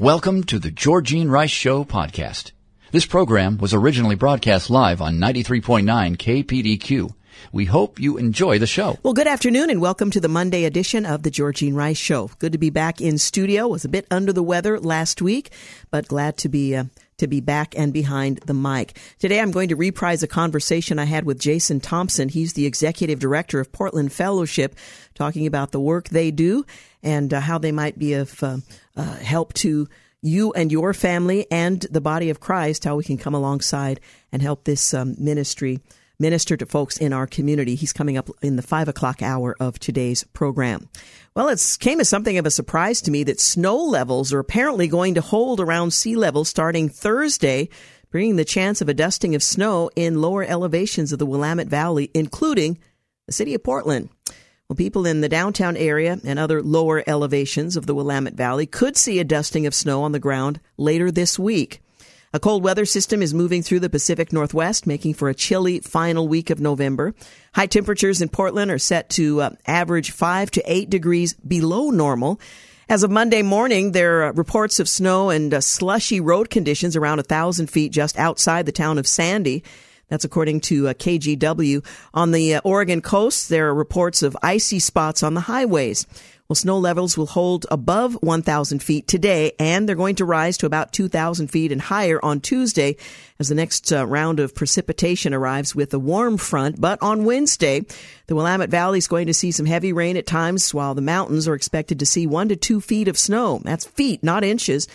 Welcome to the Georgene Rice Show podcast. This program was originally broadcast live on 93.9 KPDQ. We hope you enjoy the show. Well, good afternoon and welcome to the Monday edition of the Georgene Rice Show. Good to be back in studio. Was a bit under the weather last week, but glad to be uh, to be back and behind the mic. Today I'm going to reprise a conversation I had with Jason Thompson. He's the executive director of Portland Fellowship, talking about the work they do and uh, how they might be of uh, uh, help to you and your family and the body of Christ, how we can come alongside and help this um, ministry minister to folks in our community. He's coming up in the five o'clock hour of today's program. Well, it came as something of a surprise to me that snow levels are apparently going to hold around sea level starting Thursday, bringing the chance of a dusting of snow in lower elevations of the Willamette Valley, including the city of Portland. Well, people in the downtown area and other lower elevations of the Willamette Valley could see a dusting of snow on the ground later this week. A cold weather system is moving through the Pacific Northwest, making for a chilly final week of November. High temperatures in Portland are set to uh, average 5 to 8 degrees below normal. As of Monday morning, there are reports of snow and uh, slushy road conditions around a 1,000 feet just outside the town of Sandy. That's according to uh, KGW. On the uh, Oregon coast, there are reports of icy spots on the highways. Well, snow levels will hold above 1,000 feet today, and they're going to rise to about 2,000 feet and higher on Tuesday as the next uh, round of precipitation arrives with a warm front. But on Wednesday, the Willamette Valley is going to see some heavy rain at times, while the mountains are expected to see one to two feet of snow. That's feet, not inches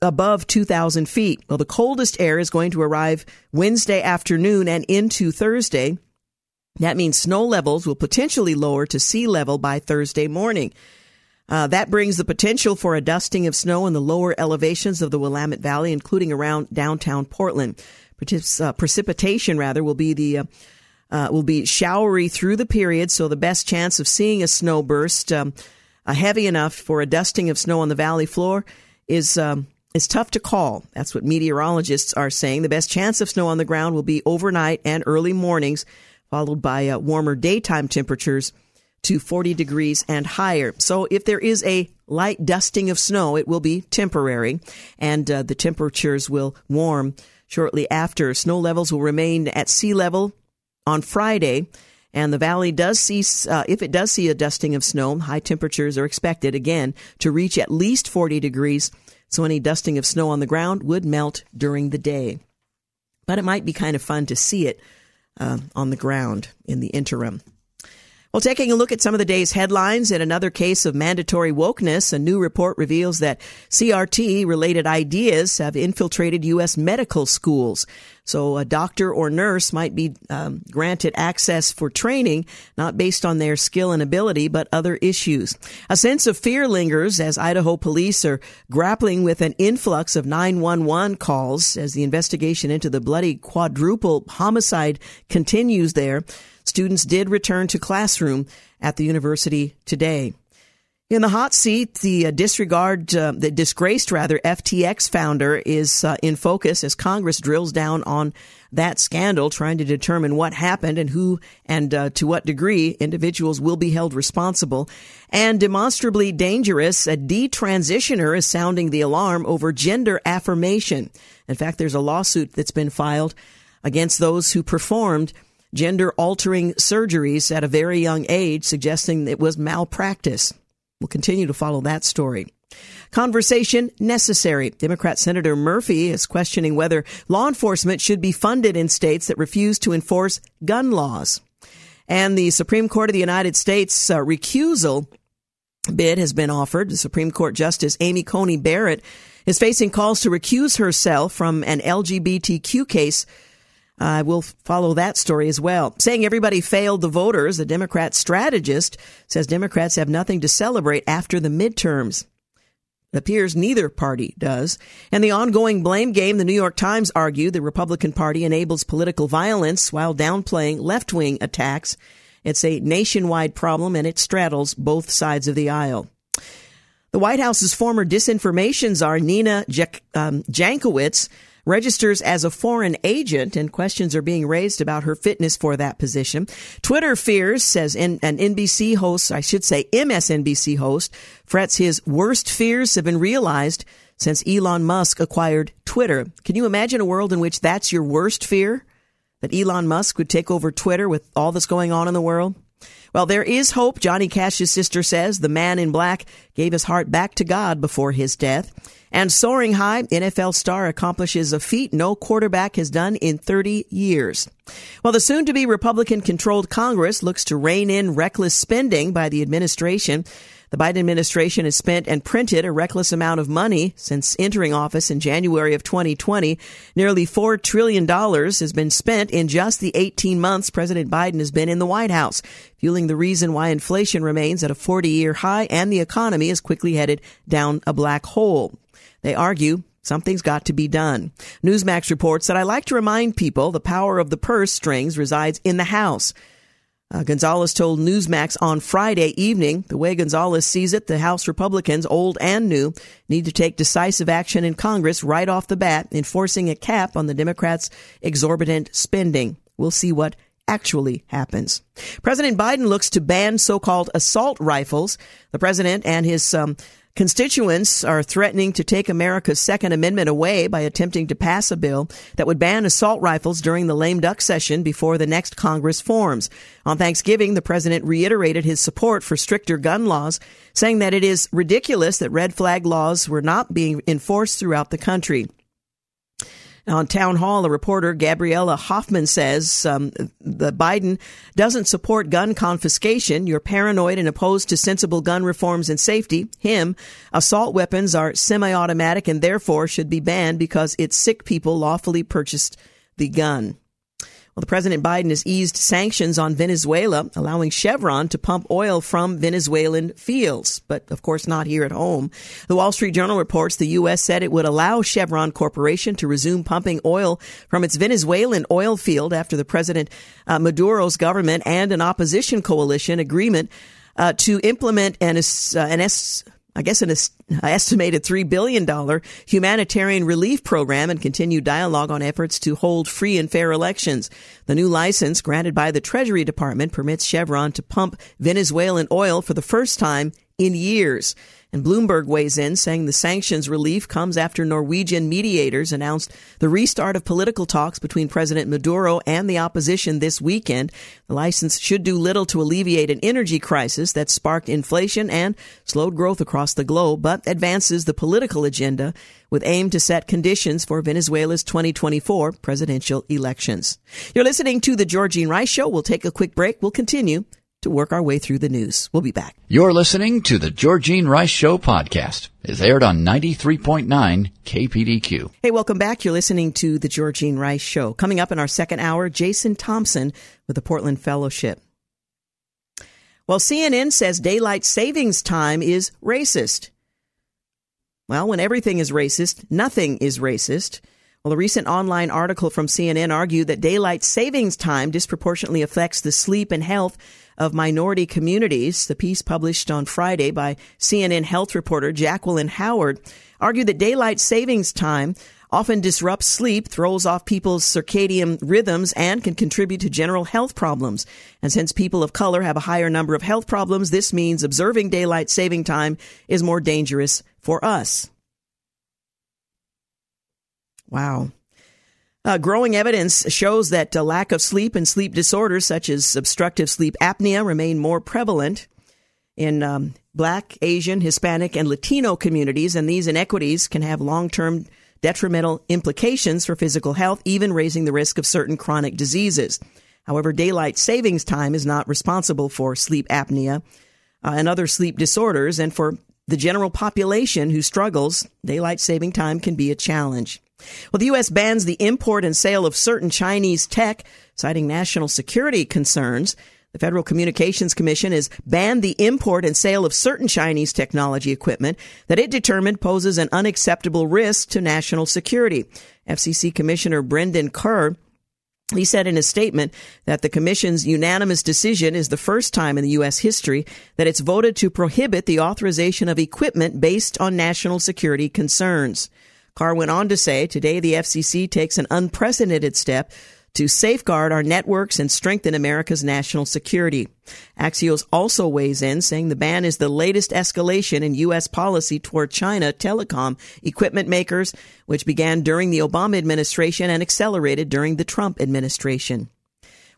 above 2,000 feet. Well, the coldest air is going to arrive Wednesday afternoon and into Thursday. That means snow levels will potentially lower to sea level by Thursday morning. Uh, that brings the potential for a dusting of snow in the lower elevations of the Willamette Valley, including around downtown Portland. Uh, precipitation, rather, will be the uh, uh, will be showery through the period, so the best chance of seeing a snow burst um, heavy enough for a dusting of snow on the valley floor is um, is tough to call. That's what meteorologists are saying. The best chance of snow on the ground will be overnight and early mornings, followed by uh, warmer daytime temperatures to 40 degrees and higher. So if there is a light dusting of snow, it will be temporary, and uh, the temperatures will warm shortly after. Snow levels will remain at sea level on Friday. And the valley does see, uh, if it does see a dusting of snow, high temperatures are expected again to reach at least 40 degrees so any dusting of snow on the ground would melt during the day. But it might be kind of fun to see it uh, on the ground in the interim. Well, taking a look at some of the day's headlines in another case of mandatory wokeness, a new report reveals that CRT related ideas have infiltrated U.S. medical schools. So a doctor or nurse might be um, granted access for training, not based on their skill and ability, but other issues. A sense of fear lingers as Idaho police are grappling with an influx of 911 calls as the investigation into the bloody quadruple homicide continues there. Students did return to classroom at the university today. In the hot seat, the uh, disregard, uh, the disgraced rather FTX founder is uh, in focus as Congress drills down on that scandal, trying to determine what happened and who and uh, to what degree individuals will be held responsible. And demonstrably dangerous, a detransitioner is sounding the alarm over gender affirmation. In fact, there's a lawsuit that's been filed against those who performed gender altering surgeries at a very young age, suggesting it was malpractice. We'll continue to follow that story. Conversation necessary. Democrat Senator Murphy is questioning whether law enforcement should be funded in states that refuse to enforce gun laws. And the Supreme Court of the United States uh, recusal bid has been offered. The Supreme Court Justice Amy Coney Barrett is facing calls to recuse herself from an LGBTQ case I uh, will follow that story as well. Saying everybody failed the voters, a Democrat strategist says Democrats have nothing to celebrate after the midterms. It appears neither party does. And the ongoing blame game, the New York Times argued the Republican Party enables political violence while downplaying left wing attacks. It's a nationwide problem and it straddles both sides of the aisle. The White House's former disinformation czar, Nina um, Jankowicz, registers as a foreign agent, and questions are being raised about her fitness for that position. Twitter fears, says an NBC host, I should say MSNBC host, frets his worst fears have been realized since Elon Musk acquired Twitter. Can you imagine a world in which that's your worst fear? That Elon Musk would take over Twitter with all that's going on in the world? Well, there is hope. Johnny Cash's sister says the man in black gave his heart back to God before his death. And soaring high, NFL star accomplishes a feat no quarterback has done in 30 years. Well, the soon to be Republican controlled Congress looks to rein in reckless spending by the administration. The Biden administration has spent and printed a reckless amount of money since entering office in January of 2020. Nearly $4 trillion has been spent in just the 18 months President Biden has been in the White House, fueling the reason why inflation remains at a 40 year high and the economy is quickly headed down a black hole. They argue Something's got to be done. Newsmax reports that I like to remind people the power of the purse strings resides in the House. Uh, Gonzalez told Newsmax on Friday evening the way Gonzalez sees it, the House Republicans, old and new, need to take decisive action in Congress right off the bat, enforcing a cap on the Democrats' exorbitant spending. We'll see what actually happens. President Biden looks to ban so-called assault rifles. The president and his um, Constituents are threatening to take America's Second Amendment away by attempting to pass a bill that would ban assault rifles during the lame duck session before the next Congress forms. On Thanksgiving, the president reiterated his support for stricter gun laws, saying that it is ridiculous that red flag laws were not being enforced throughout the country. On Town Hall, a reporter, Gabriella Hoffman, says um, the Biden doesn't support gun confiscation. You're paranoid and opposed to sensible gun reforms and safety. Him, assault weapons are semi-automatic and therefore should be banned because it's sick people lawfully purchased the gun. Well, the President Biden has eased sanctions on Venezuela, allowing Chevron to pump oil from Venezuelan fields, but of course not here at home. The Wall Street Journal reports the U.S. said it would allow Chevron Corporation to resume pumping oil from its Venezuelan oil field after the President uh, Maduro's government and an opposition coalition agreement uh, to implement an, uh, an S I guess an estimated $3 billion humanitarian relief program and continued dialogue on efforts to hold free and fair elections. The new license granted by the Treasury Department permits Chevron to pump Venezuelan oil for the first time in years. And Bloomberg weighs in, saying the sanctions relief comes after Norwegian mediators announced the restart of political talks between President Maduro and the opposition this weekend. The license should do little to alleviate an energy crisis that sparked inflation and slowed growth across the globe, but advances the political agenda with aim to set conditions for Venezuela's 2024 presidential elections. You're listening to the Georgene Rice Show. We'll take a quick break. We'll continue to work our way through the news. We'll be back. You're listening to the Georgene Rice Show podcast. It's aired on 93.9 KPDQ. Hey, welcome back. You're listening to the Georgene Rice Show. Coming up in our second hour, Jason Thompson with the Portland Fellowship. Well, CNN says daylight savings time is racist. Well, when everything is racist, nothing is racist. Well, a recent online article from CNN argued that daylight savings time disproportionately affects the sleep and health of minority communities. The piece published on Friday by CNN health reporter Jacqueline Howard argued that daylight savings time often disrupts sleep, throws off people's circadian rhythms, and can contribute to general health problems. And since people of color have a higher number of health problems, this means observing daylight saving time is more dangerous for us. Wow. Uh, growing evidence shows that a lack of sleep and sleep disorders such as obstructive sleep apnea remain more prevalent in um, Black, Asian, Hispanic, and Latino communities, and these inequities can have long term detrimental implications for physical health, even raising the risk of certain chronic diseases. However, daylight savings time is not responsible for sleep apnea uh, and other sleep disorders, and for the general population who struggles, daylight saving time can be a challenge. Well, the U.S. bans the import and sale of certain Chinese tech, citing national security concerns. The Federal Communications Commission has banned the import and sale of certain Chinese technology equipment that it determined poses an unacceptable risk to national security. FCC Commissioner Brendan Carr he said in a statement that the Commission's unanimous decision is the first time in the U.S. history that it's voted to prohibit the authorization of equipment based on national security concerns. Carr went on to say, today the FCC takes an unprecedented step to safeguard our networks and strengthen America's national security. Axios also weighs in, saying the ban is the latest escalation in U.S. policy toward China telecom equipment makers, which began during the Obama administration and accelerated during the Trump administration.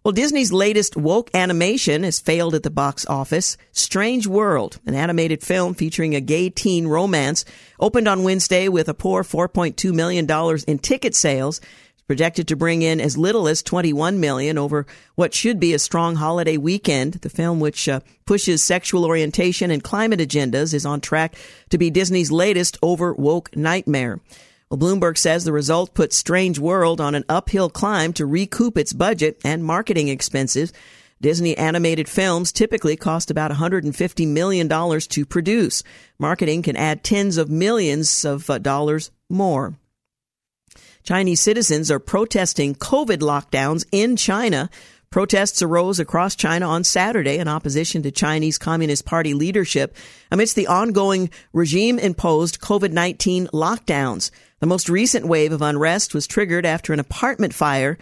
Well, Disney's latest woke animation has failed at the box office. Strange World, an animated film featuring a gay teen romance, opened on Wednesday with a poor $4.2 million in ticket sales projected to bring in as little as 21 million over what should be a strong holiday weekend. The film, which uh, pushes sexual orientation and climate agendas, is on track to be Disney's latest over woke nightmare. Well, Bloomberg says the result puts Strange World on an uphill climb to recoup its budget and marketing expenses. Disney animated films typically cost about $150 million to produce. Marketing can add tens of millions of uh, dollars more. Chinese citizens are protesting COVID lockdowns in China. Protests arose across China on Saturday in opposition to Chinese Communist Party leadership amidst the ongoing regime imposed COVID 19 lockdowns. The most recent wave of unrest was triggered after an apartment fire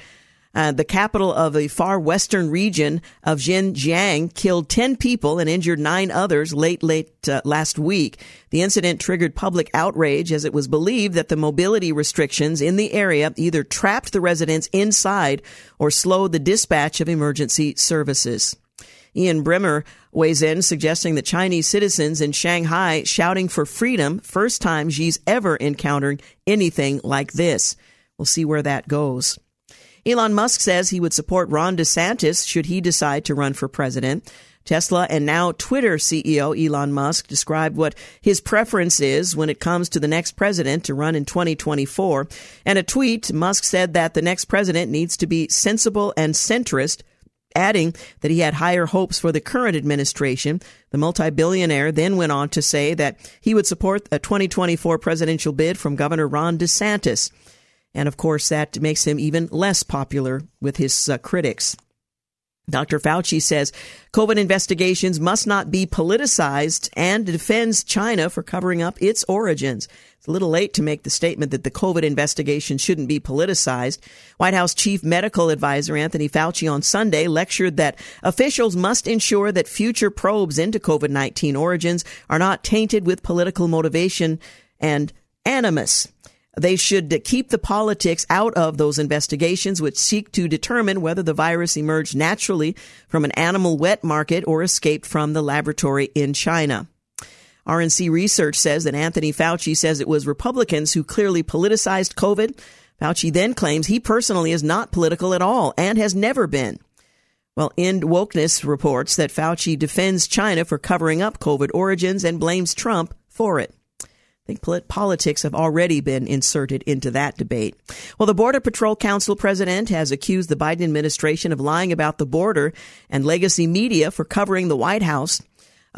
uh, the capital of the far western region of Xinjiang killed 10 people and injured nine others late, late uh, last week. The incident triggered public outrage as it was believed that the mobility restrictions in the area either trapped the residents inside or slowed the dispatch of emergency services. Ian Bremmer weighs in, suggesting that Chinese citizens in Shanghai shouting for freedom, first time Xi's ever encountering anything like this. We'll see where that goes. Elon Musk says he would support Ron DeSantis should he decide to run for president. Tesla and now Twitter CEO Elon Musk described what his preference is when it comes to the next president to run in 2024. And a tweet, Musk said that the next president needs to be sensible and centrist, adding that he had higher hopes for the current administration. The multi-billionaire then went on to say that he would support a 2024 presidential bid from Governor Ron DeSantis. And of course, that makes him even less popular with his uh, critics. Dr. Fauci says COVID investigations must not be politicized and defends China for covering up its origins. It's a little late to make the statement that the COVID investigation shouldn't be politicized. White House Chief Medical Advisor Anthony Fauci on Sunday lectured that officials must ensure that future probes into COVID 19 origins are not tainted with political motivation and animus. They should keep the politics out of those investigations which seek to determine whether the virus emerged naturally from an animal wet market or escaped from the laboratory in China. RNC research says that Anthony Fauci says it was Republicans who clearly politicized COVID. Fauci then claims he personally is not political at all and has never been. Well, End Wokeness reports that Fauci defends China for covering up COVID origins and blames Trump for it think politics have already been inserted into that debate. Well, the Border Patrol Council president has accused the Biden administration of lying about the border and legacy media for covering the White House.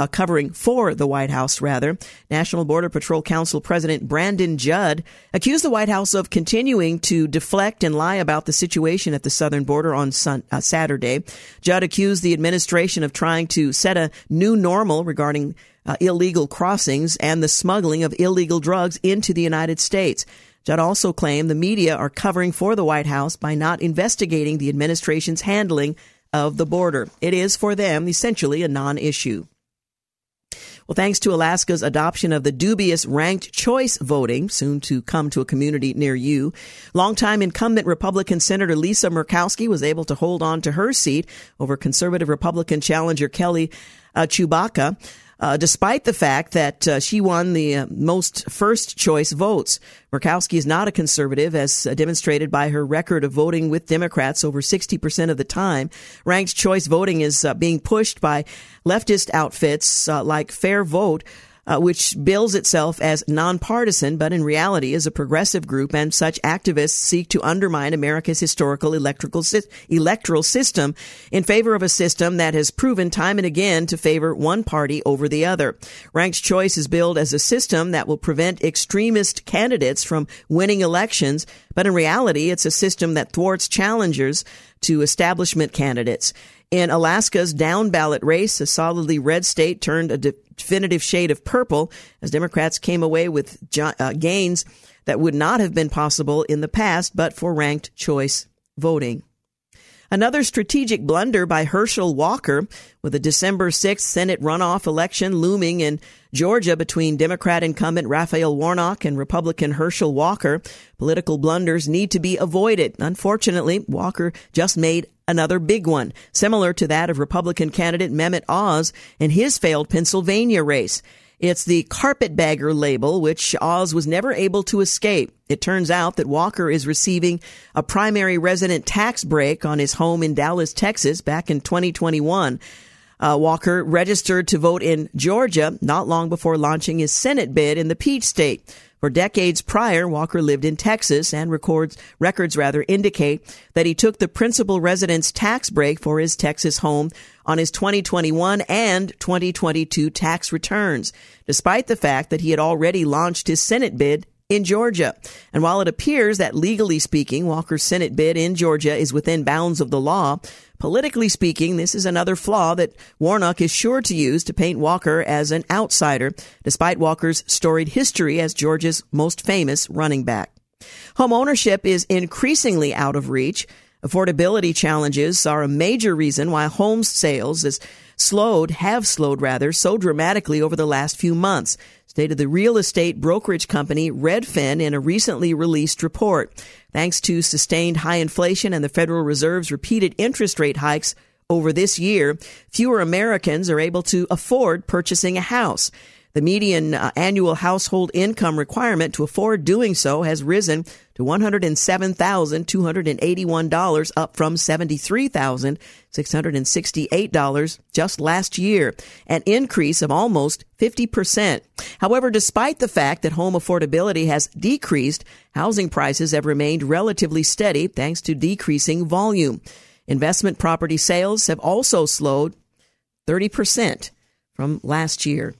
Uh, covering for the White House, rather. National Border Patrol Council President Brandon Judd accused the White House of continuing to deflect and lie about the situation at the southern border on sun, uh, Saturday. Judd accused the administration of trying to set a new normal regarding uh, illegal crossings and the smuggling of illegal drugs into the United States. Judd also claimed the media are covering for the White House by not investigating the administration's handling of the border. It is for them essentially a non issue. Well, thanks to Alaska's adoption of the dubious ranked choice voting, soon to come to a community near you, longtime incumbent Republican Senator Lisa Murkowski was able to hold on to her seat over conservative Republican challenger Kelly uh, Tshibaka uh, despite the fact that uh, she won the uh, most first choice votes. Murkowski is not a conservative, as uh, demonstrated by her record of voting with Democrats over 60% of the time. Ranked choice voting is uh, being pushed by leftist outfits like Fair Vote. Uh, which bills itself as nonpartisan, but in reality is a progressive group, and such activists seek to undermine America's historical si- electoral system in favor of a system that has proven time and again to favor one party over the other. Ranked choice is billed as a system that will prevent extremist candidates from winning elections, but in reality, it's a system that thwarts challengers to establishment candidates. In Alaska's down ballot race, a solidly red state turned a definitive shade of purple as Democrats came away with uh, gains that would not have been possible in the past but for ranked choice voting. Another strategic blunder by Herschel Walker with a December 6th Senate runoff election looming in Georgia between Democrat incumbent Raphael Warnock and Republican Herschel Walker. Political blunders need to be avoided. Unfortunately, Walker just made another big one, similar to that of Republican candidate Mehmet Oz in his failed Pennsylvania race. It's the carpetbagger label, which Oz was never able to escape. It turns out that Walker is receiving a primary resident tax break on his home in Dallas, Texas back in 2021. Uh, Walker registered to vote in Georgia not long before launching his Senate bid in the Peach State. For decades prior, Walker lived in Texas and records, records rather indicate that he took the principal residence tax break for his Texas home on his 2021 and 2022 tax returns, despite the fact that he had already launched his Senate bid in Georgia. And while it appears that legally speaking, Walker's Senate bid in Georgia is within bounds of the law, politically speaking, this is another flaw that Warnock is sure to use to paint Walker as an outsider, despite Walker's storied history as Georgia's most famous running back. Home ownership is increasingly out of reach. Affordability challenges are a major reason why home sales is slowed, have slowed rather, so dramatically over the last few months stated the real estate brokerage company Redfin in a recently released report. Thanks to sustained high inflation and the Federal Reserve's repeated interest rate hikes over this year, fewer Americans are able to afford purchasing a house. The median uh, annual household income requirement to afford doing so has risen to $107,281, up from $73,668 just last year, an increase of almost 50%. However, despite the fact that home affordability has decreased, housing prices have remained relatively steady thanks to decreasing volume. Investment property sales have also slowed 30% from last year.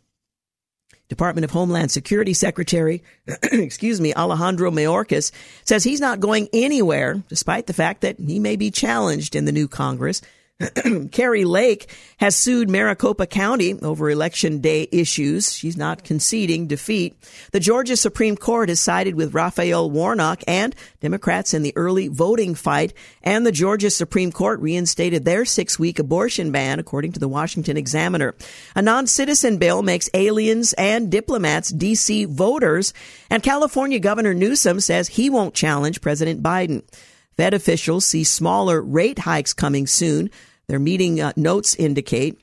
Department of Homeland Security Secretary, excuse me, Alejandro Mayorkas says he's not going anywhere, despite the fact that he may be challenged in the new Congress Kari Lake has sued Maricopa County over election day issues. She's not conceding defeat. The Georgia Supreme Court has sided with Raphael Warnock and Democrats in the early voting fight, and the Georgia Supreme Court reinstated their six week abortion ban, according to the Washington Examiner. A non citizen bill makes aliens and diplomats D.C. voters, and California Governor Newsom says he won't challenge President Biden. Fed officials see smaller rate hikes coming soon. Their meeting uh, notes indicate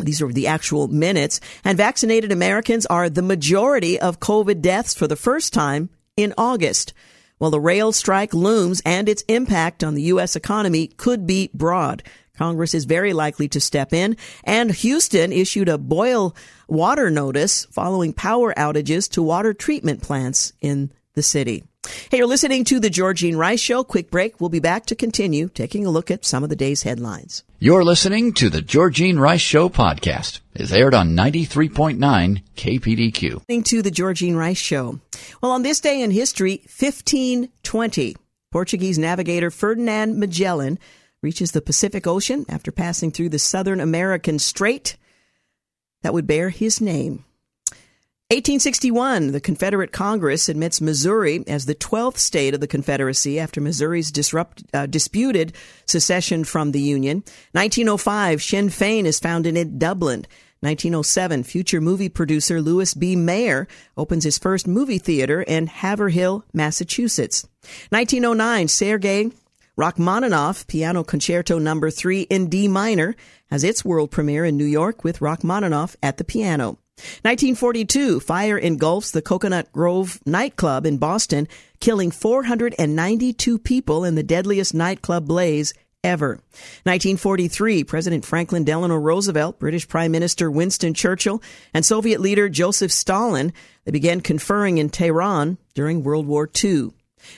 these are the actual minutes. And vaccinated Americans are the majority of COVID deaths for the first time in August. While the rail strike looms and its impact on the U.S. economy could be broad. Congress is very likely to step in. And Houston issued a boil water notice following power outages to water treatment plants in the city. Hey, you're listening to the Georgene Rice Show. Quick break. We'll be back to continue taking a look at some of the day's headlines. You're listening to the Georgene Rice Show podcast. It's aired on 93.9 KPDQ. Listening to the Georgene Rice Show. Well, on this day in history, 1520, Portuguese navigator Ferdinand Magellan reaches the Pacific Ocean after passing through the Southern American Strait that would bear his name. 1861, the Confederate Congress admits Missouri as the 12th state of the Confederacy after Missouri's disrupt, uh, disputed secession from the Union. 1905, Sinn Fein is founded in Dublin. 1907, future movie producer Louis B. Mayer opens his first movie theater in Haverhill, Massachusetts. 1909, Sergei Rachmaninoff, Piano Concerto Number no. 3 in D minor, has its world premiere in New York with Rachmaninoff at the piano. 1942, fire engulfs the Cocoanut Grove nightclub in Boston, killing 492 people in the deadliest nightclub blaze ever. 1943, President Franklin Delano Roosevelt, British Prime Minister Winston Churchill, and Soviet leader Joseph Stalin they began conferring in Tehran during World War II.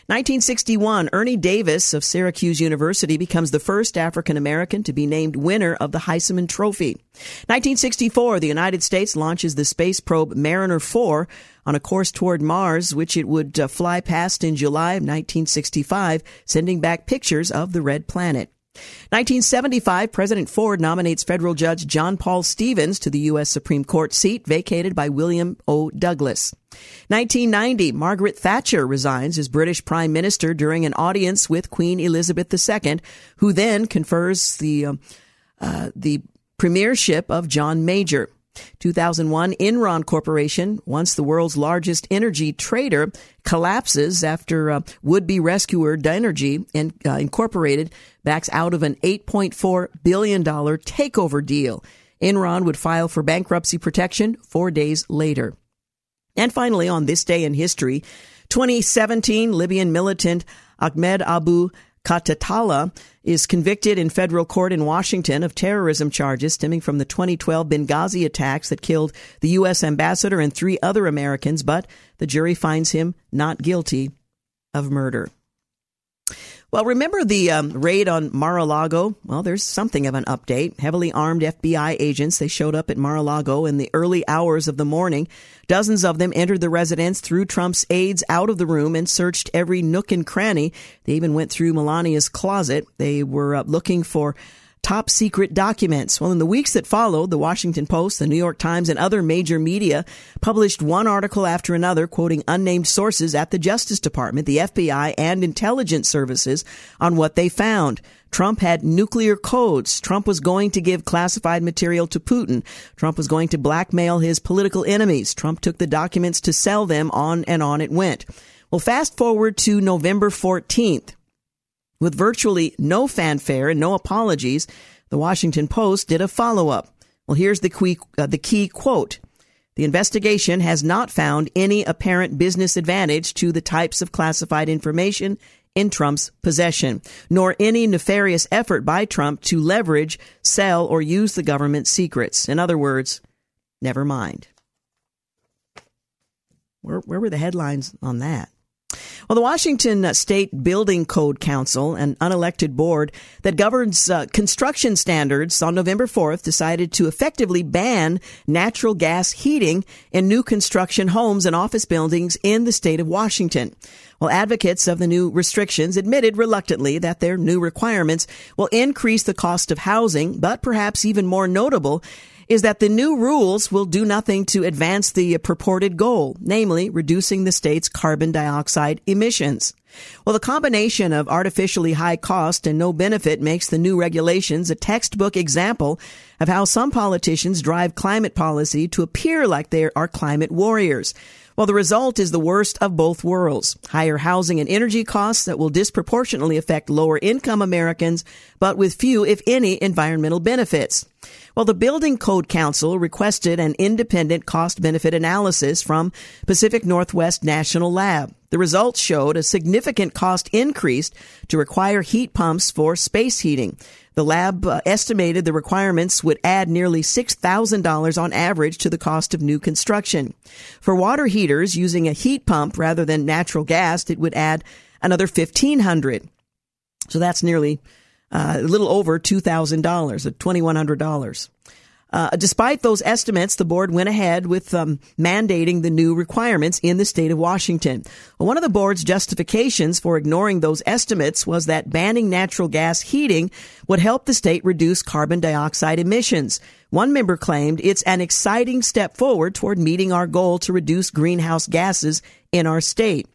1961, Ernie Davis of Syracuse University becomes the first African American to be named winner of the Heisman Trophy. 1964, the United States launches the space probe Mariner 4 on a course toward Mars, which it would uh, fly past in July of 1965, sending back pictures of the red planet. 1975, President Ford nominates federal judge John Paul Stevens to the U.S. Supreme Court seat vacated by William O. Douglas. 1990, Margaret Thatcher resigns as British Prime Minister during an audience with Queen Elizabeth II, who then confers the, uh, uh, the premiership of John Major. 2001, Enron Corporation, once the world's largest energy trader, collapses after uh, would-be rescuer Dynegy in, uh, Incorporated backs out of an $8.4 billion takeover deal. Enron would file for bankruptcy protection four days later. And finally, on this day in history, 2017, Libyan militant Ahmed Abu Khattala is convicted in federal court in Washington of terrorism charges stemming from the 2012 Benghazi attacks that killed the U.S. ambassador and three other Americans, but the jury finds him not guilty of murder. Well, remember the um, raid on Mar-a-Lago? Well, there's something of an update. Heavily armed FBI agents, they showed up at Mar-a-Lago in the early hours of the morning. Dozens of them entered the residence, threw Trump's aides out of the room, and searched every nook and cranny. They even went through Melania's closet. They were uh, looking for top secret documents. Well, in the weeks that followed, the Washington Post, the New York Times, and other major media published one article after another quoting unnamed sources at the Justice Department, the FBI, and intelligence services on what they found. Trump had nuclear codes. Trump was going to give classified material to Putin. Trump was going to blackmail his political enemies. Trump took the documents to sell them on and on it went. Well, fast forward to November 14th. With virtually no fanfare and no apologies, the Washington Post did a follow up. Well, here's the key, uh, the key quote. The investigation has not found any apparent business advantage to the types of classified information in Trump's possession, nor any nefarious effort by Trump to leverage, sell, or use the government's secrets. In other words, never mind. Where, where were the headlines on that? Well, the Washington State Building Code Council, an unelected board that governs uh, construction standards, on November 4th decided to effectively ban natural gas heating in new construction homes and office buildings in the state of Washington. Well, advocates of the new restrictions admitted reluctantly that their new requirements will increase the cost of housing, but perhaps even more notable is that the new rules will do nothing to advance the purported goal, namely reducing the state's carbon dioxide emissions. Well, the combination of artificially high cost and no benefit makes the new regulations a textbook example of how some politicians drive climate policy to appear like they are climate warriors. Well, the result is the worst of both worlds. Higher housing and energy costs that will disproportionately affect lower income Americans, but with few, if any, environmental benefits. Well, the Building Code Council requested an independent cost benefit analysis from Pacific Northwest National Lab. The results showed a significant cost increase to require heat pumps for space heating. The lab uh, estimated the requirements would add nearly $6,000 on average to the cost of new construction. For water heaters using a heat pump rather than natural gas, it would add another 1500 So that's nearly uh, a little over $2,000, $2,100. Uh, despite those estimates, the board went ahead with um, mandating the new requirements in the state of Washington. One of the board's justifications for ignoring those estimates was that banning natural gas heating would help the state reduce carbon dioxide emissions. One member claimed it's an exciting step forward toward meeting our goal to reduce greenhouse gases in our state.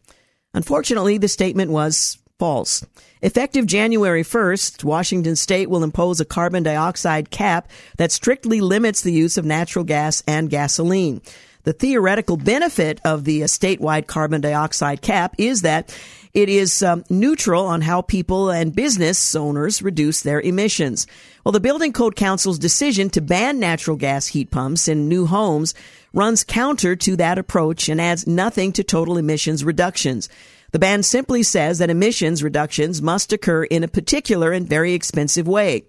Unfortunately, the statement was false. Effective January 1st, Washington state will impose a carbon dioxide cap that strictly limits the use of natural gas and gasoline. The theoretical benefit of the uh, statewide carbon dioxide cap is that it is um, neutral on how people and business owners reduce their emissions. Well, the Building Code Council's decision to ban natural gas heat pumps in new homes runs counter to that approach and adds nothing to total emissions reductions. The ban simply says that emissions reductions must occur in a particular and very expensive way.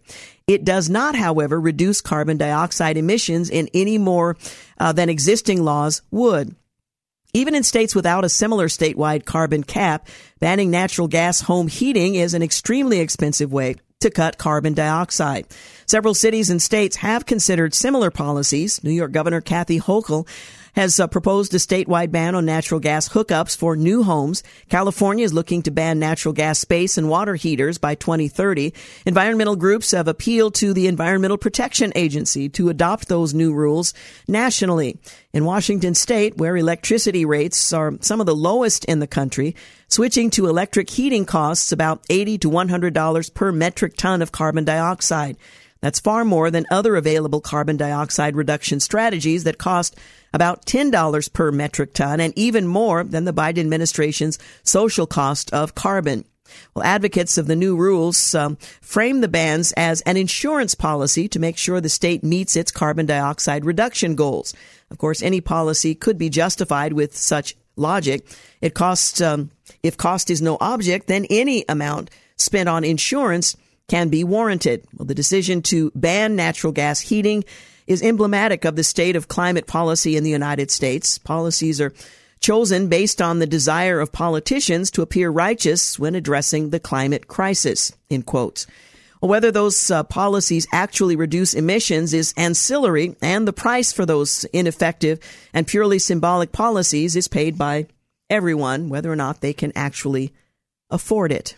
It does not, however, reduce carbon dioxide emissions in any more uh, than existing laws would. Even in states without a similar statewide carbon cap, banning natural gas home heating is an extremely expensive way to cut carbon dioxide. Several cities and states have considered similar policies. New York Governor Kathy Hochul has uh, proposed a statewide ban on natural gas hookups for new homes. California is looking to ban natural gas space and water heaters by 2030. Environmental groups have appealed to the Environmental Protection Agency to adopt those new rules nationally. In Washington state, where electricity rates are some of the lowest in the country, switching to electric heating costs about 80 to $100 per metric ton of carbon dioxide. That's far more than other available carbon dioxide reduction strategies that cost about $10 per metric ton and even more than the Biden administration's social cost of carbon. Well, advocates of the new rules um, frame the bans as an insurance policy to make sure the state meets its carbon dioxide reduction goals. Of course, any policy could be justified with such logic. It costs, um, if cost is no object, then any amount spent on insurance can be warranted. Well, the decision to ban natural gas heating is emblematic of the state of climate policy in the United States. Policies are chosen based on the desire of politicians to appear righteous when addressing the climate crisis, in quotes. whether those uh, policies actually reduce emissions is ancillary, and the price for those ineffective and purely symbolic policies is paid by everyone, whether or not they can actually afford it.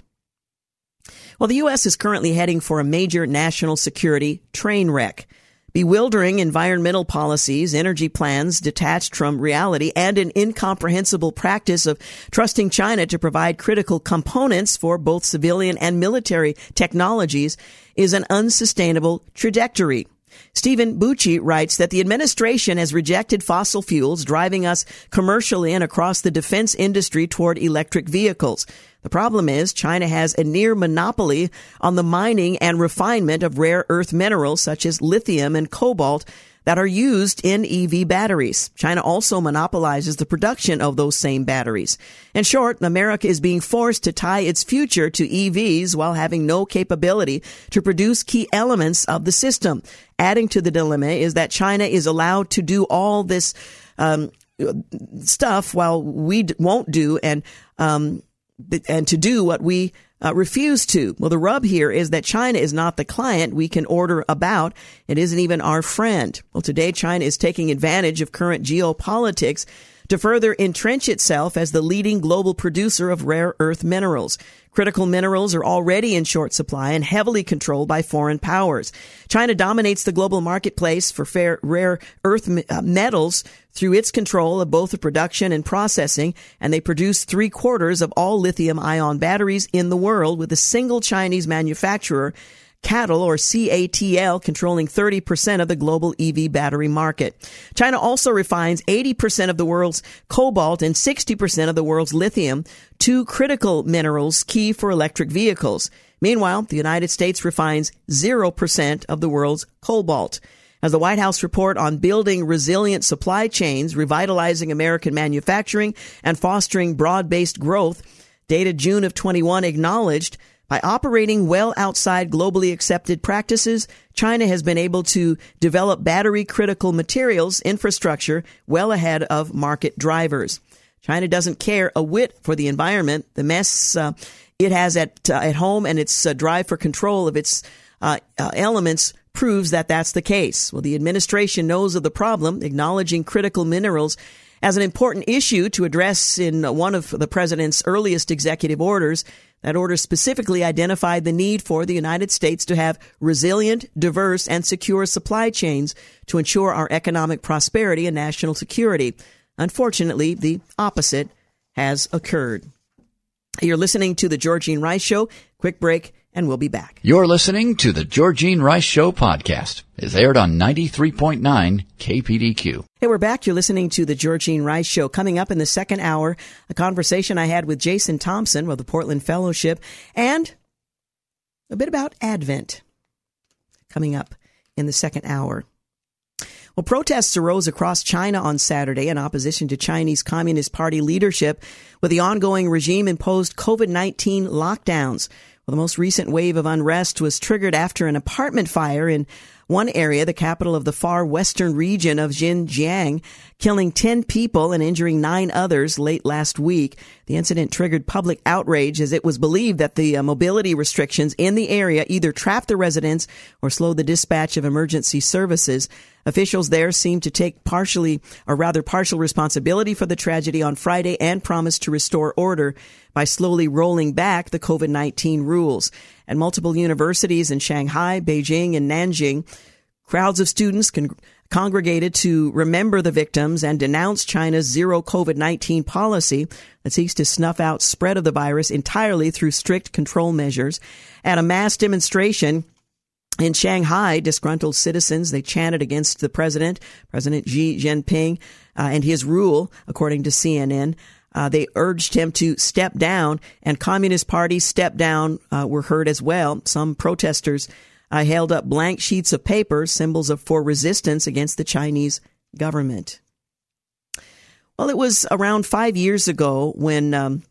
Well, the U.S. is currently heading for a major national security train wreck. Bewildering environmental policies, energy plans detached from reality, and an incomprehensible practice of trusting China to provide critical components for both civilian and military technologies is an unsustainable trajectory. Steven Bucci writes that the administration has rejected fossil fuels, driving us commercially and across the defense industry toward electric vehicles. The problem is China has a near monopoly on the mining and refinement of rare earth minerals such as lithium and cobalt that are used in EV batteries. China also monopolizes the production of those same batteries. In short, America is being forced to tie its future to EVs while having no capability to produce key elements of the system. Adding to the dilemma is that China is allowed to do all this um, stuff while we won't do and um, and to do what we uh, refuse to. Well, the rub here is that China is not the client we can order about. It isn't even our friend. Well, today China is taking advantage of current geopolitics to further entrench itself as the leading global producer of rare earth minerals. Critical minerals are already in short supply and heavily controlled by foreign powers. China dominates the global marketplace for rare earth uh, metals through its control of both the production and processing, and they produce three quarters of all lithium ion batteries in the world with a single Chinese manufacturer CATL or CATL controlling 30% of the global EV battery market. China also refines 80% of the world's cobalt and 60% of the world's lithium, two critical minerals key for electric vehicles. Meanwhile, the United States refines 0% of the world's cobalt. As the White House report on building resilient supply chains, revitalizing American manufacturing, and fostering broad-based growth, dated June of 21 acknowledged by operating well outside globally accepted practices, China has been able to develop battery critical materials infrastructure well ahead of market drivers. China doesn't care a whit for the environment, the mess uh, it has at uh, at home, and its uh, drive for control of its uh, uh, elements proves that that's the case. Well, the administration knows of the problem, acknowledging critical minerals as an important issue to address in one of the president's earliest executive orders. That order specifically identified the need for the United States to have resilient, diverse, and secure supply chains to ensure our economic prosperity and national security. Unfortunately, the opposite has occurred. You're listening to the Georgene Rice Show. Quick break, and we'll be back. You're listening to the Georgene Rice Show podcast. It's aired on 93.9 KPDQ. Hey, we're back. You're listening to the Georgene Rice Show. Coming up in the second hour, a conversation I had with Jason Thompson of the Portland Fellowship and a bit about Advent coming up in the second hour. Well, protests arose across China on Saturday in opposition to Chinese Communist Party leadership with the ongoing regime imposed COVID 19 lockdowns. Well, the most recent wave of unrest was triggered after an apartment fire in one area, the capital of the far western region of Xinjiang, killing 10 people and injuring nine others late last week. The incident triggered public outrage as it was believed that the uh, mobility restrictions in the area either trapped the residents or slowed the dispatch of emergency services. Officials there seemed to take partially, or rather partial responsibility for the tragedy on Friday and promised to restore order by slowly rolling back the COVID-19 rules. At multiple universities in Shanghai, Beijing, and Nanjing, crowds of students con- congregated to remember the victims and denounce China's zero COVID-19 policy that seeks to snuff out spread of the virus entirely through strict control measures. At a mass demonstration, in Shanghai, disgruntled citizens, they chanted against the president, President Xi Jinping, uh, and his rule, according to CNN. Uh, they urged him to step down, and Communist Party step down uh, were heard as well. Some protesters uh, held up blank sheets of paper, symbols of for resistance against the Chinese government. Well, it was around five years ago when um,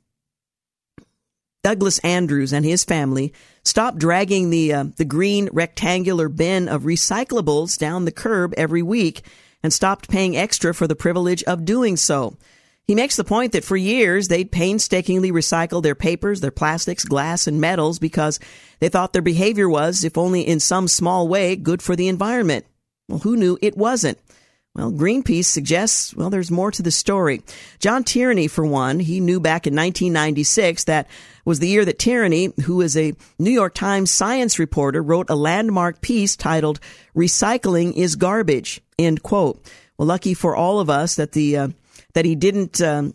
Douglas Andrews and his family stopped dragging the uh, the green rectangular bin of recyclables down the curb every week and stopped paying extra for the privilege of doing so. He makes the point that for years they'd painstakingly recycled their papers, their plastics, glass, and metals because they thought their behavior was, if only in some small way, good for the environment. Well, who knew it wasn't? Well, Greenpeace suggests, well, there's more to the story. John Tierney, for one, he knew back in 1996 that was the year that Tierney, who is a New York Times science reporter, wrote a landmark piece titled "Recycling is Garbage." End quote. Well, lucky for all of us that the uh, that he didn't. Um,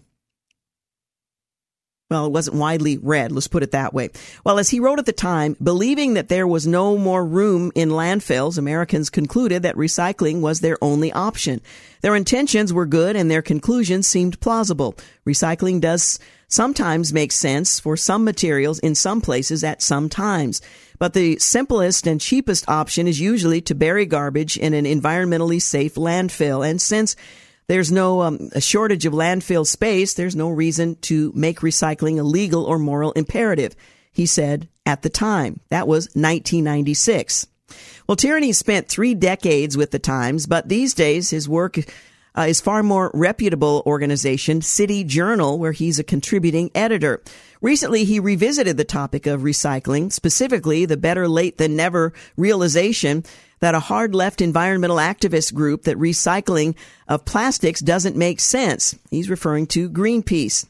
well, it wasn't widely read, let's put it that way. Well, as he wrote at the time, believing that there was no more room in landfills, Americans concluded that recycling was their only option. Their intentions were good and their conclusions seemed plausible. Recycling does sometimes make sense for some materials in some places at some times. But the simplest and cheapest option is usually to bury garbage in an environmentally safe landfill. And since there's no um, a shortage of landfill space. There's no reason to make recycling a legal or moral imperative, he said at the time. That was 1996. Well, Tierney spent three decades with the Times, but these days his work uh, is far more reputable organization, City Journal, where he's a contributing editor. Recently, he revisited the topic of recycling, specifically the better late than never realization that a hard left environmental activist group that recycling of plastics doesn't make sense. He's referring to Greenpeace.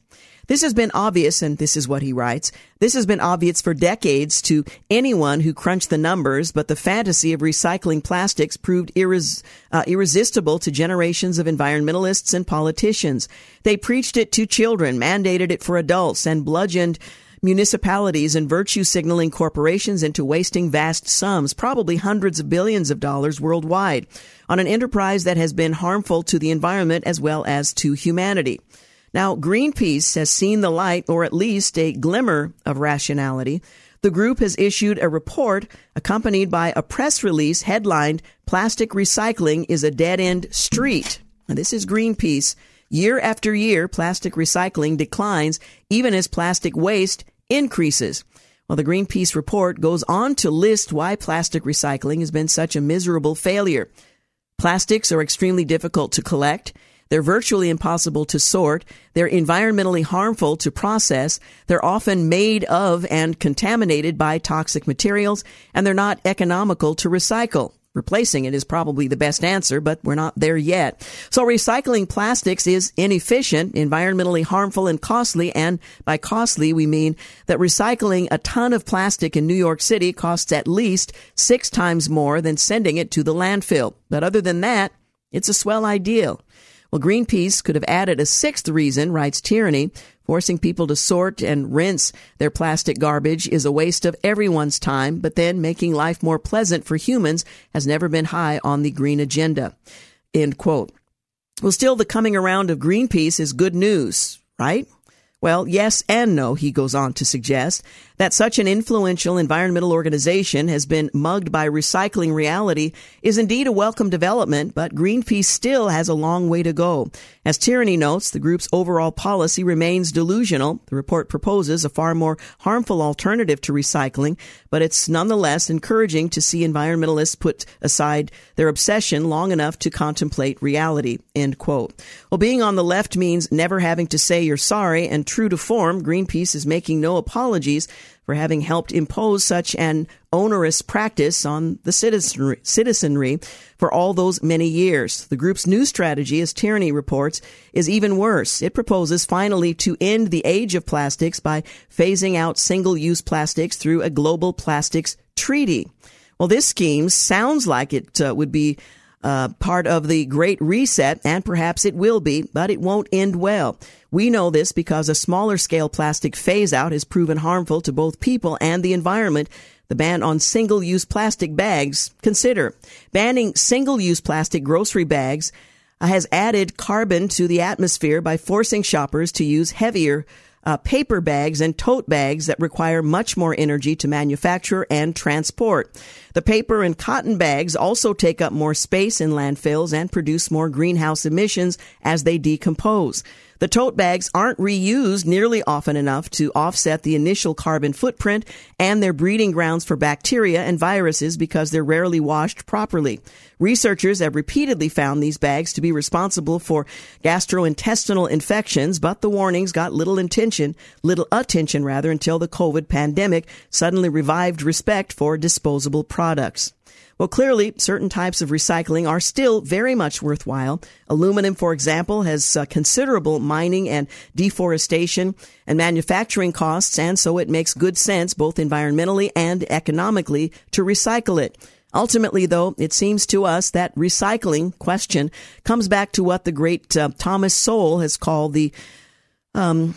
This has been obvious, and this is what he writes. This has been obvious for decades to anyone who crunched the numbers, but the fantasy of recycling plastics proved irres- uh, irresistible to generations of environmentalists and politicians. They preached it to children, mandated it for adults, and bludgeoned municipalities and virtue signaling corporations into wasting vast sums, probably hundreds of billions of dollars worldwide, on an enterprise that has been harmful to the environment as well as to humanity. Now, Greenpeace has seen the light, or at least a glimmer of rationality. The group has issued a report accompanied by a press release headlined Plastic Recycling is a Dead End Street. Now, this is Greenpeace. Year after year, plastic recycling declines even as plastic waste increases. Well, the Greenpeace report goes on to list why plastic recycling has been such a miserable failure. Plastics are extremely difficult to collect. They're virtually impossible to sort. They're environmentally harmful to process. They're often made of and contaminated by toxic materials, and they're not economical to recycle. Replacing it is probably the best answer, but we're not there yet. So recycling plastics is inefficient, environmentally harmful, and costly. And by costly, we mean that recycling a ton of plastic in New York City costs at least six times more than sending it to the landfill. But other than that, it's a swell ideal. Well, Greenpeace could have added a sixth reason, writes Tierney. Forcing people to sort and rinse their plastic garbage is a waste of everyone's time, but then making life more pleasant for humans has never been high on the green agenda. End quote. Well, still, the coming around of Greenpeace is good news, right? Well, yes and no, he goes on to suggest that such an influential environmental organization has been mugged by recycling reality is indeed a welcome development, but Greenpeace still has a long way to go. As Tierney notes, the group's overall policy remains delusional. The report proposes a far more harmful alternative to recycling, but it's nonetheless encouraging to see environmentalists put aside their obsession long enough to contemplate reality. End quote. Well, being on the left means never having to say you're sorry, and true to form, Greenpeace is making no apologies for having helped impose such an onerous practice on the citizenry, citizenry for all those many years. The group's new strategy, as Tierney reports, is even worse. It proposes finally to end the age of plastics by phasing out single-use plastics through a global plastics treaty. Well, this scheme sounds like it uh, would be uh, part of the Great Reset, and perhaps it will be, but it won't end well. We know this because a smaller scale plastic phase out has proven harmful to both people and the environment. The ban on single use plastic bags. Consider banning single use plastic grocery bags has added carbon to the atmosphere by forcing shoppers to use heavier uh, paper bags and tote bags that require much more energy to manufacture and transport. The paper and cotton bags also take up more space in landfills and produce more greenhouse emissions as they decompose. The tote bags aren't reused nearly often enough to offset the initial carbon footprint and their breeding grounds for bacteria and viruses because they're rarely washed properly. Researchers have repeatedly found these bags to be responsible for gastrointestinal infections, but the warnings got little attention, little attention rather, until the COVID pandemic suddenly revived respect for disposable products. Well, clearly, certain types of recycling are still very much worthwhile. Aluminum, for example, has uh, considerable mining and deforestation and manufacturing costs, and so it makes good sense both environmentally and economically to recycle it. Ultimately, though, it seems to us that recycling question comes back to what the great uh, Thomas Sowell has called the um,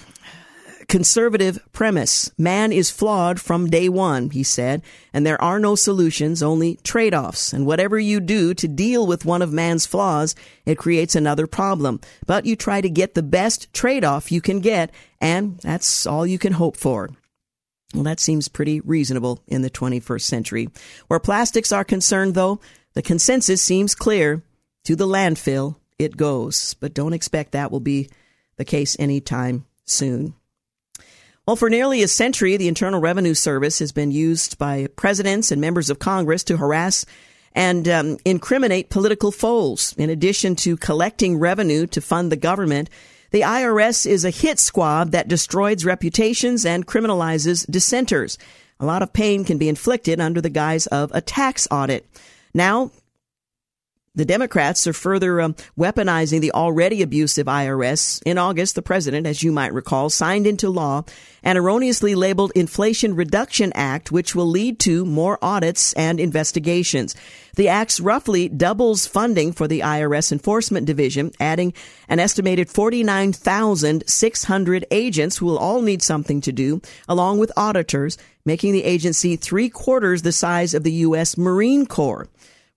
conservative premise. Man is flawed from day one, he said, and there are no solutions, only trade offs. And whatever you do to deal with one of man's flaws, it creates another problem. But you try to get the best trade off you can get, and that's all you can hope for. Well, that seems pretty reasonable in the 21st century. Where plastics are concerned, though, the consensus seems clear. To the landfill it goes. But don't expect that will be the case anytime soon. Well, for nearly a century, the Internal Revenue Service has been used by presidents and members of Congress to harass and um, incriminate political foes. In addition to collecting revenue to fund the government, the IRS is a hit squad that destroys reputations and criminalizes dissenters. A lot of pain can be inflicted under the guise of a tax audit. Now, the Democrats are further um, weaponizing the already abusive IRS. In August, the president, as you might recall, signed into law an erroneously labeled Inflation Reduction Act, which will lead to more audits and investigations. The act roughly doubles funding for the IRS Enforcement Division, adding an estimated 49,600 agents who will all need something to do, along with auditors, making the agency three quarters the size of the U.S. Marine Corps.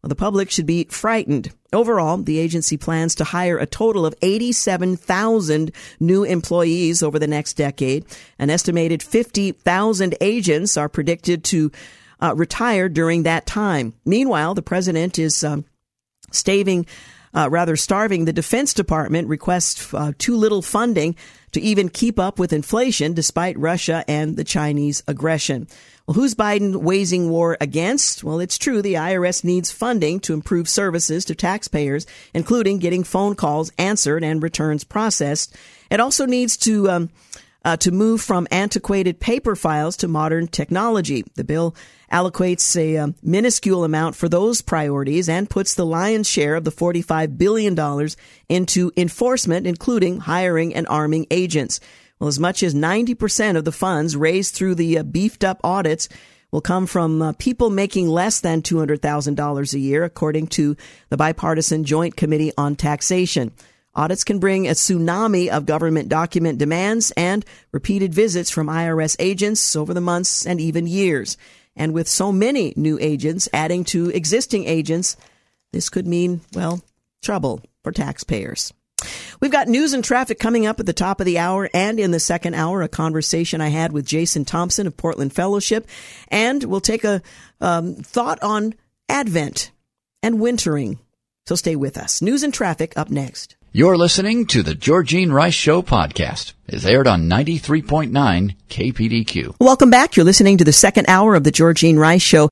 The public should be frightened. Overall, the agency plans to hire a total of 87,000 new employees over the next decade. An estimated 50,000 agents are predicted to uh, retire during that time. Meanwhile, the president is um, staving, uh, rather starving the Defense Department requests uh, too little funding to even keep up with inflation despite Russia and the Chinese aggression. Well, who's Biden waging war against? Well, it's true the IRS needs funding to improve services to taxpayers, including getting phone calls answered and returns processed. It also needs to um, uh, to move from antiquated paper files to modern technology. The bill allocates a um, minuscule amount for those priorities and puts the lion's share of the $45 billion into enforcement, including hiring and arming agents. Well, as much as 90% of the funds raised through the uh, beefed up audits will come from uh, people making less than $200,000 a year, according to the bipartisan Joint Committee on Taxation. Audits can bring a tsunami of government document demands and repeated visits from IRS agents over the months and even years. And with so many new agents adding to existing agents, this could mean, well, trouble for taxpayers. We've got news and traffic coming up at the top of the hour and in the second hour, a conversation I had with Jason Thompson of Portland Fellowship. And we'll take a um, thought on Advent and wintering. So stay with us. News and traffic up next. You're listening to the Georgene Rice Show podcast. It's aired on 93.9 KPDQ. Welcome back. You're listening to the second hour of the Georgene Rice Show.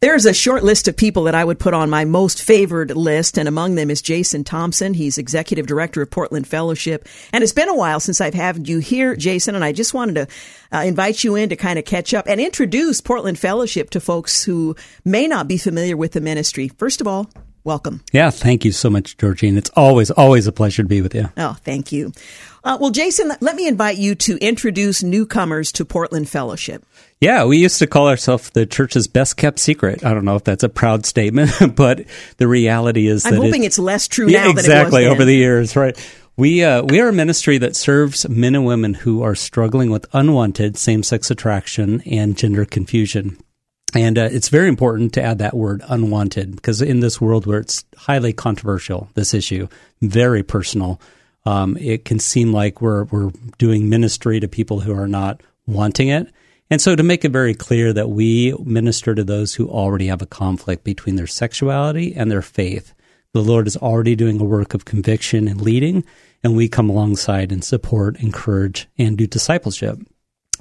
There's a short list of people that I would put on my most favored list, and among them is Jason Thompson. He's executive director of Portland Fellowship. And it's been a while since I've had you here, Jason, and I just wanted to uh, invite you in to kind of catch up and introduce Portland Fellowship to folks who may not be familiar with the ministry. First of all, welcome. Yeah, thank you so much, Georgene. It's always, always a pleasure to be with you. Oh, thank you. Uh, well, Jason, let me invite you to introduce newcomers to Portland Fellowship. Yeah, we used to call ourselves the church's best kept secret. I don't know if that's a proud statement, but the reality is that I'm hoping it's, less true yeah, now exactly than it was over the years, right? We uh, we are a ministry that serves men and women who are struggling with unwanted same sex attraction and gender confusion. And uh, it's very important to add that word unwanted because in this world where it's highly controversial, this issue, very personal, um, it can seem like we're, we're doing ministry to people who are not wanting it. And so to make it very clear that we minister to those who already have a conflict between their sexuality and their faith. The Lord is already doing a work of conviction and leading, and we come alongside and support, encourage, and do discipleship.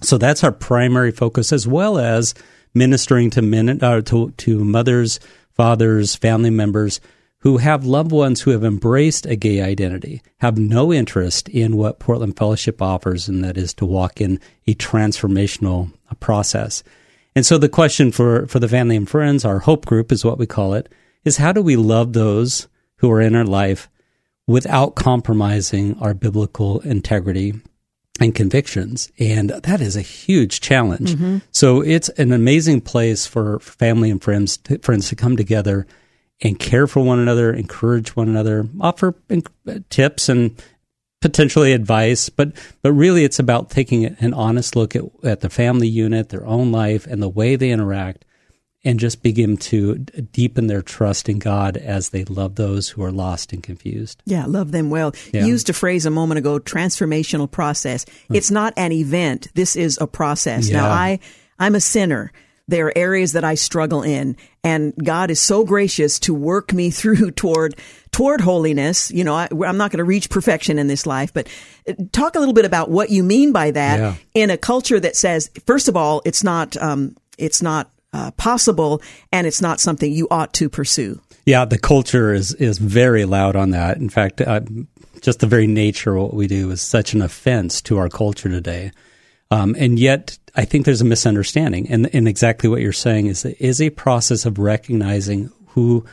So that's our primary focus, as well as ministering to men, uh, to, to mothers, fathers, family members who have loved ones who have embraced a gay identity, have no interest in what Portland Fellowship offers, and that is to walk in a transformational process. And so the question for, for the family and friends, our hope group is what we call it, is how do we love those who are in our life without compromising our biblical integrity and convictions. And that is a huge challenge. Mm-hmm. So it's an amazing place for family and friends to, friends to come together and care for one another, encourage one another, offer tips and potentially advice, but but really it's about taking an honest look at, at the family unit, their own life, and the way they interact, and just begin to deepen their trust in God as they love those who are lost and confused. Yeah, love them well. Yeah. You used a phrase a moment ago, transformational process. Hmm. It's not an event. This is a process. Yeah. Now I, I'm a sinner. There are areas that I struggle in and God is so gracious to work me through toward, toward holiness. You know, I, am not going to reach perfection in this life, but uh, talk a little bit about what you mean by that yeah. in a culture that says, first of all, it's not, um, it's not uh, possible, and it's not something you ought to pursue. Yeah, the culture is is very loud on that. In fact, uh, just the very nature of what we do is such an offense to our culture today. Um, and yet, I think there's a misunderstanding, and, and exactly what you're saying is is a process of recognizing who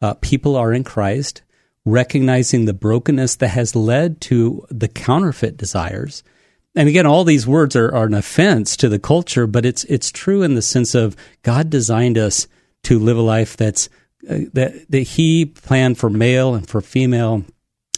uh, people are in Christ, recognizing the brokenness that has led to the counterfeit desires, and again, all these words are, are an offense to the culture, but it's it's true in the sense of God designed us to live a life that's uh, that that He planned for male and for female,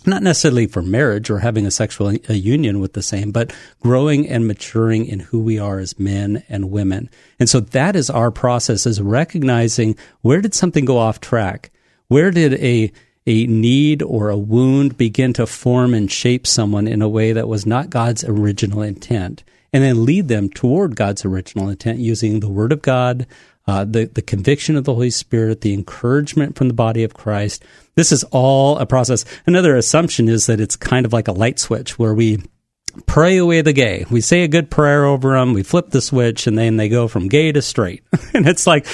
not necessarily for marriage or having a sexual a union with the same, but growing and maturing in who we are as men and women. And so that is our process: is recognizing where did something go off track, where did a a need or a wound begin to form and shape someone in a way that was not God's original intent, and then lead them toward God's original intent using the Word of God, uh, the, the conviction of the Holy Spirit, the encouragement from the body of Christ. This is all a process. Another assumption is that it's kind of like a light switch where we pray away the gay. We say a good prayer over them, we flip the switch, and then they go from gay to straight. and it's like,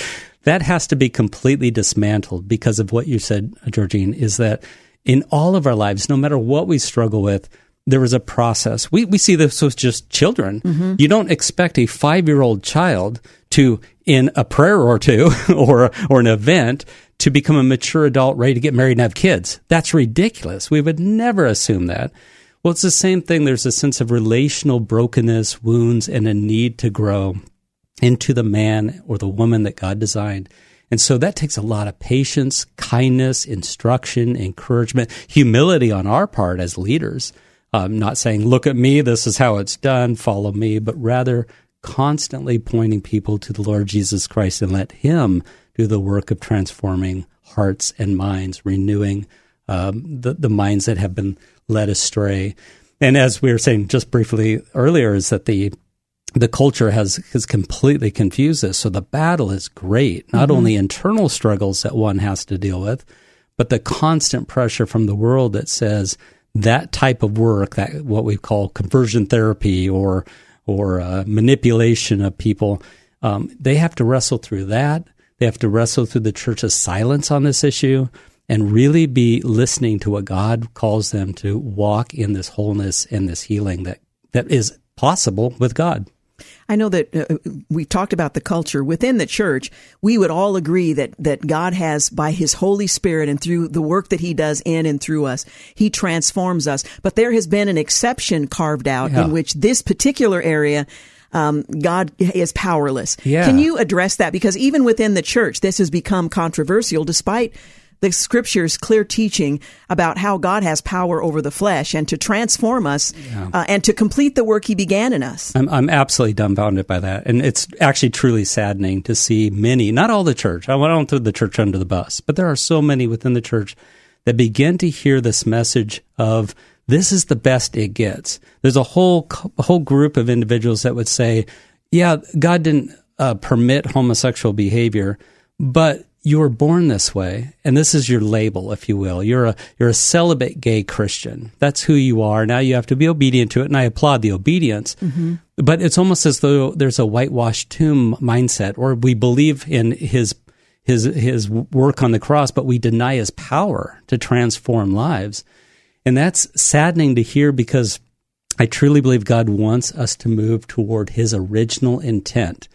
that has to be completely dismantled because of what you said, Georgene, is that in all of our lives, no matter what we struggle with, there is a process. We, we see this with just children. Mm-hmm. You don't expect a five year old child to, in a prayer or two or, or an event, to become a mature adult ready to get married and have kids. That's ridiculous. We would never assume that. Well, it's the same thing. There's a sense of relational brokenness, wounds, and a need to grow into the man or the woman that God designed. And so that takes a lot of patience, kindness, instruction, encouragement, humility on our part as leaders. Um, not saying, look at me, this is how it's done, follow me, but rather constantly pointing people to the Lord Jesus Christ and let Him do the work of transforming hearts and minds, renewing um, the, the minds that have been led astray. And as we were saying just briefly earlier, is that the the culture has has completely confused this. So the battle is great. Not mm-hmm. only internal struggles that one has to deal with, but the constant pressure from the world that says that type of work, that what we call conversion therapy or or uh, manipulation of people, um, they have to wrestle through that. They have to wrestle through the church's silence on this issue and really be listening to what God calls them to walk in this wholeness and this healing that that is possible with God. I know that uh, we talked about the culture within the church. We would all agree that that God has, by His Holy Spirit and through the work that He does in and through us, He transforms us. But there has been an exception carved out yeah. in which this particular area. Um, God is powerless. Yeah. Can you address that? Because even within the church, this has become controversial, despite the scriptures clear teaching about how God has power over the flesh and to transform us yeah. uh, and to complete the work he began in us. I'm, I'm absolutely dumbfounded by that. And it's actually truly saddening to see many, not all the church, I don't throw the church under the bus, but there are so many within the church that begin to hear this message of this is the best it gets. There's a whole, a whole group of individuals that would say, yeah, God didn't uh, permit homosexual behavior, but you were born this way and this is your label if you will. You're a you're a celibate gay christian. That's who you are. Now you have to be obedient to it and i applaud the obedience. Mm-hmm. but it's almost as though there's a whitewashed tomb mindset or we believe in his his his work on the cross but we deny his power to transform lives. And that's saddening to hear because i truly believe god wants us to move toward his original intent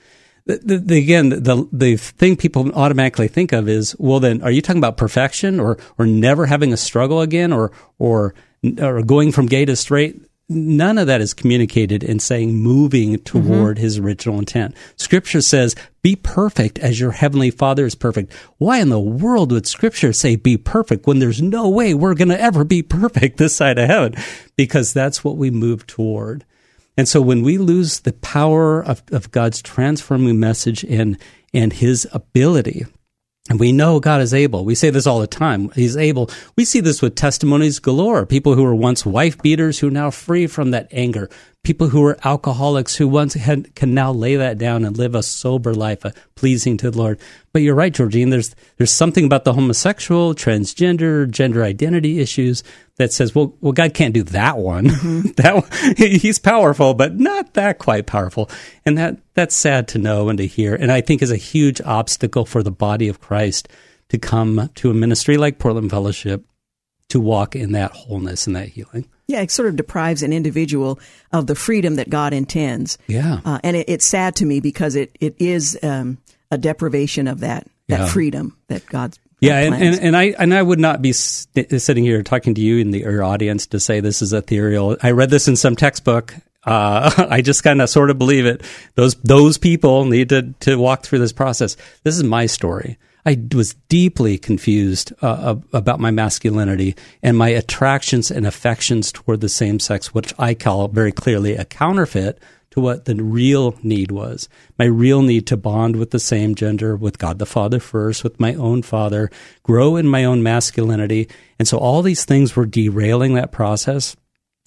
the, the, again, the the thing people automatically think of is, well, then, are you talking about perfection, or or never having a struggle again, or or or going from gay to straight? None of that is communicated in saying moving toward mm-hmm. his original intent. Scripture says, "Be perfect as your heavenly Father is perfect." Why in the world would Scripture say "be perfect" when there's no way we're going to ever be perfect this side of heaven? Because that's what we move toward. And so when we lose the power of, of God's transforming message and, and his ability, and we know God is able. We say this all the time. He's able. We see this with testimonies galore. People who were once wife beaters who are now free from that anger people who were alcoholics who once had can now lay that down and live a sober life, a pleasing to the Lord. But you're right, Georgene. There's there's something about the homosexual, transgender, gender identity issues that says, well, well, God can't do that one. Mm-hmm. that he's powerful, but not that quite powerful, and that that's sad to know and to hear, and I think is a huge obstacle for the body of Christ to come to a ministry like Portland Fellowship to walk in that wholeness and that healing. Yeah, it sort of deprives an individual of the freedom that God intends. Yeah, uh, and it, it's sad to me because it it is um, a deprivation of that that yeah. freedom that God's. Yeah, and, and, and I and I would not be st- sitting here talking to you in the your audience to say this is ethereal. I read this in some textbook. Uh, I just kind of sort of believe it. Those those people need to to walk through this process. This is my story. I was deeply confused uh, about my masculinity and my attractions and affections toward the same sex, which I call very clearly a counterfeit to what the real need was. My real need to bond with the same gender, with God the Father first, with my own father, grow in my own masculinity. And so all these things were derailing that process.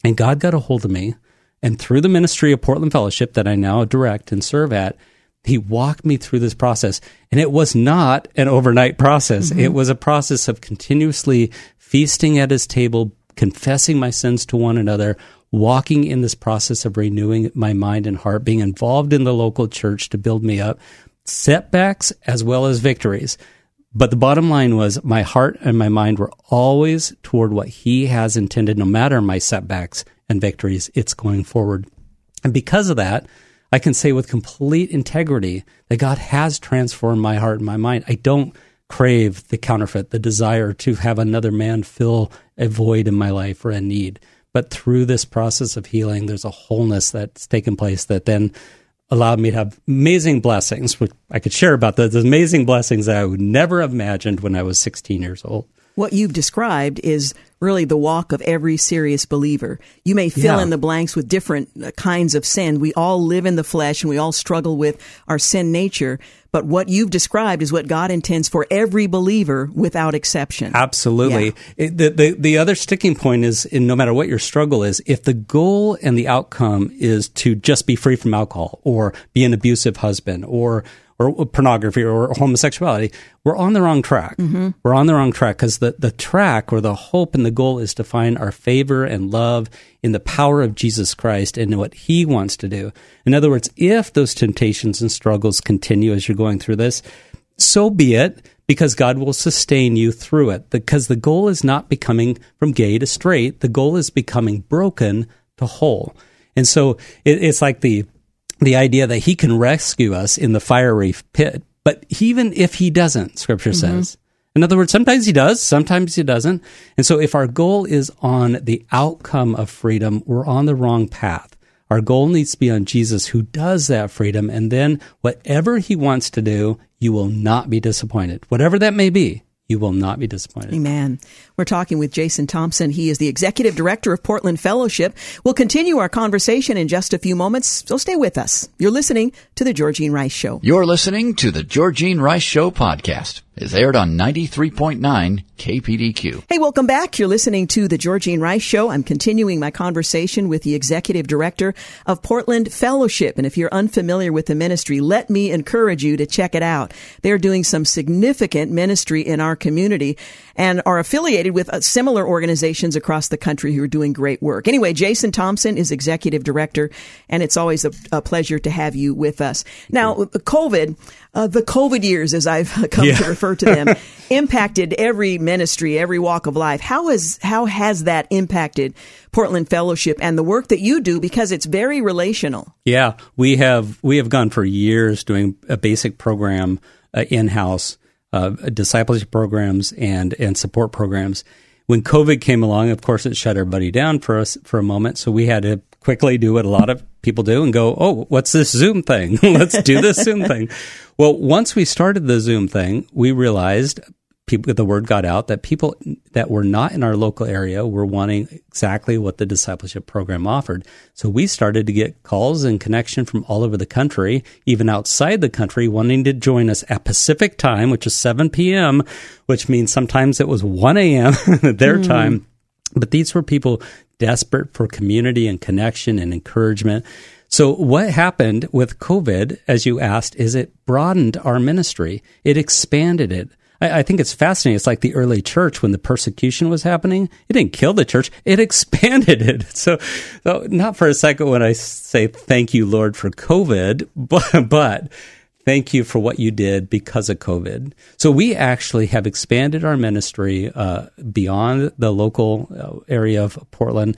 And God got a hold of me. And through the ministry of Portland Fellowship that I now direct and serve at, he walked me through this process. And it was not an overnight process. Mm-hmm. it was a process of continuously feasting at his table confessing my sins to one another walking in this process of renewing my mind and heart being involved in the local church to build me up setbacks as well as victories. But the bottom line was my heart and my mind were always toward what he has intended no matter my setbacks and victories it's going forward. And because of that I can say with complete integrity that God has transformed my heart and my mind. I don't crave the counterfeit, the desire to have another man fill a void in my life or a need. But through this process of healing, there's a wholeness that's taken place that then allowed me to have amazing blessings, which I could share about those amazing blessings that I would never have imagined when I was 16 years old. What you've described is really the walk of every serious believer. You may fill Yeah. in the blanks with different uh, kinds of sin. We all live in the flesh and we all struggle with our sin nature. But what you've described is what God intends for every believer without exception. Absolutely. It, the, the the other sticking point is, in no matter what your struggle is, if the goal and the outcome is to just be free from alcohol or be an abusive husband or or pornography or homosexuality, we're on the wrong track. Mm-hmm. We're on the wrong track because the, the track or the hope and the goal is to find our favor and love in the power of Jesus Christ and what he wants to do. In other words, if those temptations and struggles continue as you're going through this, so be it because God will sustain you through it. Because the goal is not becoming from gay to straight, the goal is becoming broken to whole. And so it, it's like the the idea that he can rescue us in the fiery pit, but even if he doesn't, scripture mm-hmm. says. In other words, sometimes he does, sometimes he doesn't. And so if our goal is on the outcome of freedom, we're on the wrong path. Our goal needs to be on Jesus who does that freedom. And then whatever he wants to do, you will not be disappointed. Whatever that may be, you will not be disappointed. Amen. We're talking with Jason Thompson. He is the executive director of Portland Fellowship. We'll continue our conversation in just a few moments, so stay with us. You're listening to The Georgene Rice Show. You're listening to the Georgene Rice Show podcast. It's aired on 93.9 KPDQ. Hey, welcome back. You're listening to The Georgene Rice Show. I'm continuing my conversation with the executive director of Portland Fellowship. And if you're unfamiliar with the ministry, let me encourage you to check it out. They're doing some significant ministry in our community and are affiliated with uh, similar organizations across the country who are doing great work. Anyway, Jason Thompson is executive director, and it's always a, a pleasure to have you with us. Now, COVID, uh, the COVID years, as I've come to refer to them, impacted every ministry, every walk of life. How has how has that impacted Portland Fellowship and the work that you do? Because it's very relational. Yeah, we have we have gone for years doing a basic program uh, in house, uh, discipleship programs and and support programs. When COVID came along, of course, it shut everybody down for us for a moment. So we had to quickly do what a lot of people do and go, "Oh, what's this Zoom thing? Let's do this Zoom thing." Well, once we started the Zoom thing, we realized people the word got out that people that were not in our local area were wanting exactly what the discipleship program offered. So we started to get calls and connection from all over the country, even outside the country, wanting to join us at Pacific time, which is 7 p.m., which means sometimes it was 1 a.m. their hmm. time. But these were people desperate for community and connection and encouragement. So what happened with COVID, as you asked, is it broadened our ministry. It expanded it. I, I think it's fascinating. It's like the early church when the persecution was happening. It didn't kill the church. It expanded it. So, so not for a second when I say thank you, Lord, for COVID, but, but thank you for what you did because of COVID. So we actually have expanded our ministry uh, beyond the local uh, area of Portland.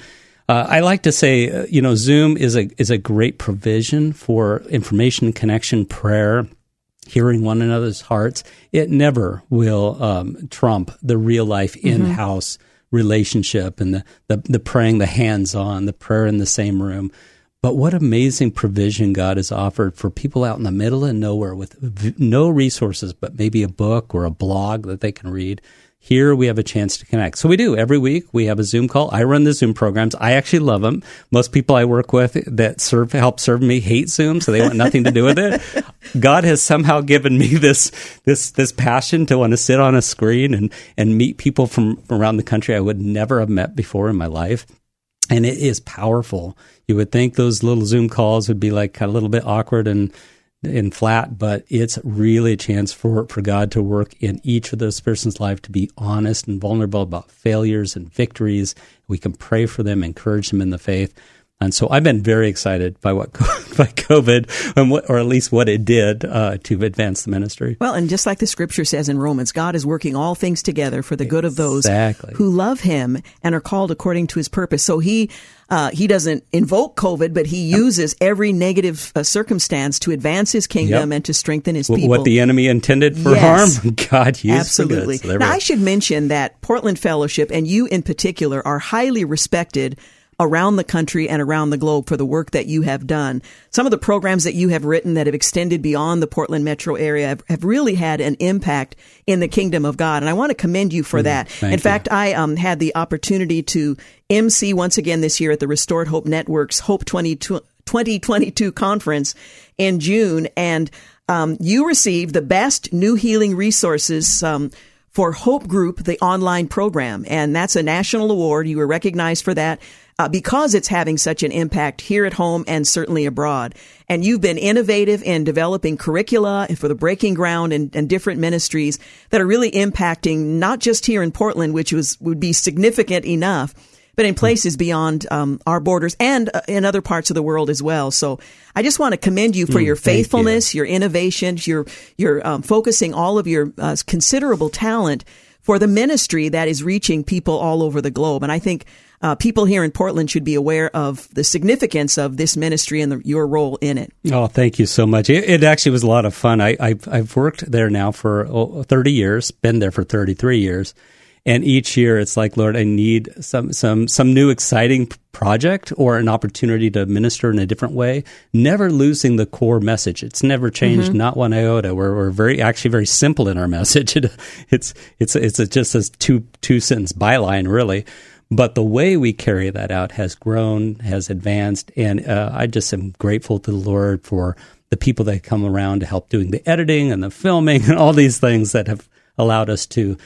Uh, I like to say, uh, you know, Zoom is a is a great provision for information, connection, prayer, hearing one another's hearts. It never will um, trump the real life in house relationship and the, the the praying, the hands on, the prayer in the same room. But what amazing provision God has offered for people out in the middle of nowhere with v- no resources, but maybe a book or a blog that they can read. Here we have a chance to connect. So we do every week. We have a Zoom call. I run the Zoom programs. I actually love them. Most people I work with that serve help serve me hate Zoom, so they want nothing to do with it. God has somehow given me this this this passion to want to sit on a screen and and meet people from around the country I would never have met before in my life and it is powerful. You would think those little Zoom calls would be like a little bit awkward and and flat, but it's really a chance for for God to work in each of those person's life to be honest and vulnerable about failures and victories. We can pray for them, encourage them in the faith. And so I've been very excited by what by COVID, and what, or at least what it did uh, to advance the ministry. Well, and just like the scripture says in Romans, God is working all things together for the good of those Exactly. who love Him and are called according to His purpose. So He uh, He doesn't invoke COVID, but He uses every negative uh, circumstance to advance His kingdom Yep. and to strengthen His people. What the enemy intended for Yes. harm, God used Absolutely. So now. I should mention that Portland Fellowship and you in particular are highly respected around the country and around the globe for the work that you have done. Some of the programs that you have written that have extended beyond the Portland metro area have, have really had an impact in the kingdom of God. And I want to commend you for mm, that. In you. fact, I um, had the opportunity to MC once again this year at the Restored Hope Network's Hope 2022 conference in June. And um, you received the best new healing resources um, for Hope Group, the online program. And that's a national award. You were recognized for that. Uh, because it's having such an impact here at home and certainly abroad. And you've been innovative in developing curricula for the breaking ground and, and, different ministries that are really impacting not just here in Portland, which was would be significant enough, but in places beyond um, our borders and uh, in other parts of the world as well. So I just want to commend you for mm, your faithfulness, you. your innovations, your your um, focusing all of your uh, considerable talent for the ministry that is reaching people all over the globe. And I think uh, people here in Portland should be aware of the significance of this ministry and the, your role in it. Oh, thank you so much. It, it actually was a lot of fun. I, have I've worked there now for oh, 30 years, been there for 33 years. And each year it's like, Lord, I need some, some, some new exciting project or an opportunity to minister in a different way, never losing the core message. It's never changed, mm-hmm. not one iota. We're, we're very, actually very simple in our message. It, it's, it's, it's a, just a two, two sentence byline, really. But the way we carry that out has grown, has advanced. And uh, I just am grateful to the Lord for the people that come around to help doing the editing and the filming and all these things that have allowed us to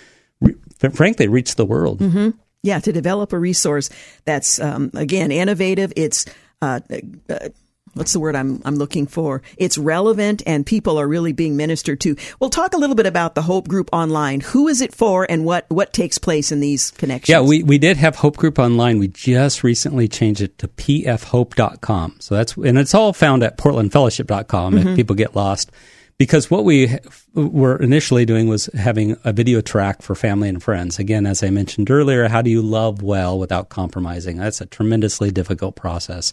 frankly, reach the world. Mm-hmm. Yeah, to develop a resource that's um, again innovative. It's uh, uh, what's the word I'm I'm looking for? It's relevant, and people are really being ministered to. We'll talk a little bit about the Hope Group online. Who is it for, and what what takes place in these connections? Yeah, we we did have Hope Group online. We just recently changed it to pfhope.com. So that's and it's all found at portlandfellowship.com. Mm-hmm. If people get lost because what we were initially doing was having a video track for family and friends. Again, as I mentioned earlier, how do you love well without compromising? That's a tremendously difficult process.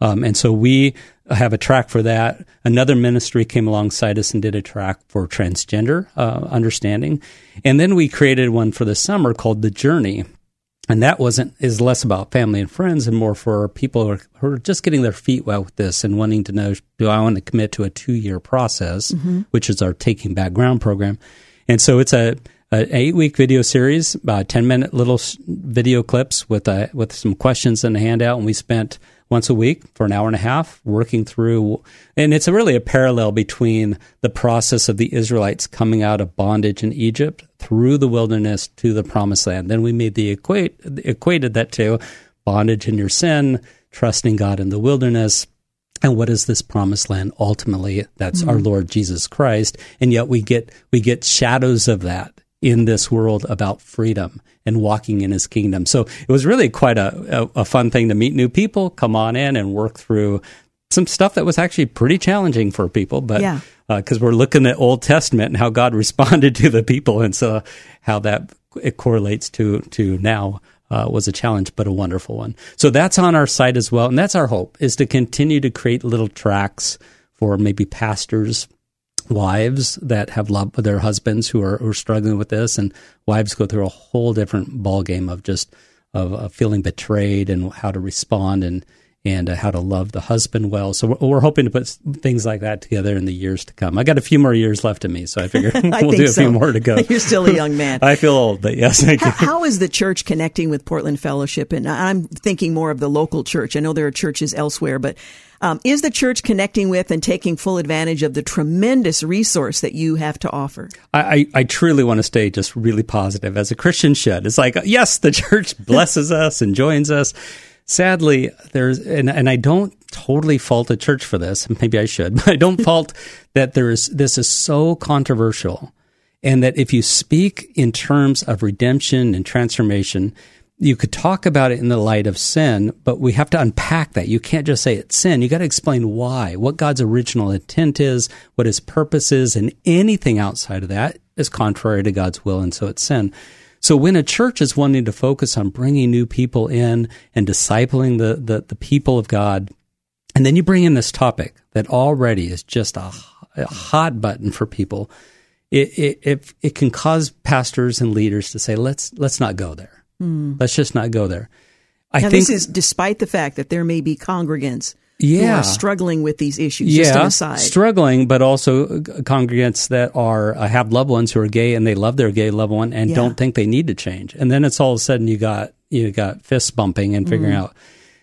Um, and so we have a track for that. Another ministry came alongside us and did a track for transgender uh, understanding. And then we created one for the summer called The Journey and that wasn't is less about family and friends and more for people who are, who are, just getting their feet wet with this and wanting to know do I want to commit to a two year process, mm-hmm. which is our Taking Back Ground program, and so it's a an eight week video series, about ten minute little video clips with a, with some questions in the handout, and we spent once a week for an hour and a half working through and it's a really a parallel between the process of the Israelites coming out of bondage in Egypt through the wilderness to the promised land. Then we made the equate equated that to bondage in your sin, trusting God in the wilderness, and what is this promised land ultimately that's mm-hmm. our lord jesus christ and yet we get we get shadows of that in this world about freedom and walking in his kingdom. So it was really quite a, a, a fun thing to meet new people, come on in and work through some stuff that was actually pretty challenging for people, but because yeah. uh, we're looking at Old Testament and how God responded to the people, and so how that it correlates to to now uh, was a challenge, but a wonderful one. So that's on our site as well, and that's our hope is to continue to create little tracks for maybe pastors, wives that have loved their husbands who are, who are struggling with this, and wives go through a whole different ballgame of just of, of, feeling betrayed and how to respond and and uh, how to love the husband well. So we're, we're, hoping to put things like that together in the years to come. I got a few more years left in me, so I figure we'll do a so. few more to go. You're still a young man. I feel old, but yes, thank how, you. How is the church connecting with Portland Fellowship? And I'm thinking more of the local church. I know there are churches elsewhere, but um, is the church connecting with and taking full advantage of the tremendous resource that you have to offer? I, I, I truly want to stay just really positive as a Christian should. It's like, yes, the church blesses us and joins us. Sadly, there's, and, and I don't totally fault the church for this. Maybe I should, but I don't fault that there's, this is so controversial. And that if you speak in terms of redemption and transformation, you could talk about it in the light of sin, but we have to unpack that. You can't just say it's sin. You got to explain why, what God's original intent is, what his purpose is, and anything outside of that is contrary to God's will, and so it's sin. So when a church is wanting to focus on bringing new people in and discipling the, the, the people of God, and then you bring in this topic that already is just a, a hot button for people, it, it, it, it can cause pastors and leaders to say, let's, let's not go there. Mm. Let's just not go there. I now, think this is despite the fact that there may be congregants who Yeah. are struggling with these issues. Just an aside. struggling, but also congregants that are uh, have loved ones who are gay and they love their gay loved one and Yeah. don't think they need to change. And then it's all of a sudden you got you got fist bumping and figuring Mm-hmm. out.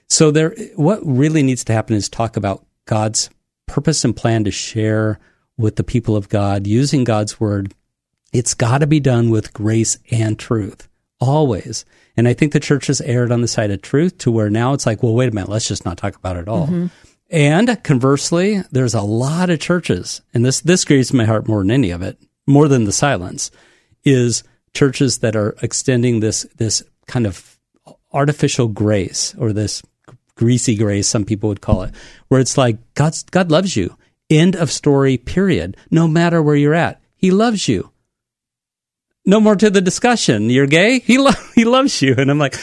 So there, what really needs to happen is talk about God's purpose and plan to share with the people of God using God's word. It's got to be done with grace and truth always. And I think the church has erred on the side of truth to where now it's like, well, wait a minute, let's just not talk about it at all. Mm-hmm. And conversely, there's a lot of churches, and this this grieves my heart more than any of it, more than the silence, is churches that are extending this this kind of artificial grace or this greasy grace, some people would call it, where it's like God's God loves you. End of story. Period. No matter where you're at, He loves you no more to the discussion. You're gay. He lo- he loves you, and I'm like,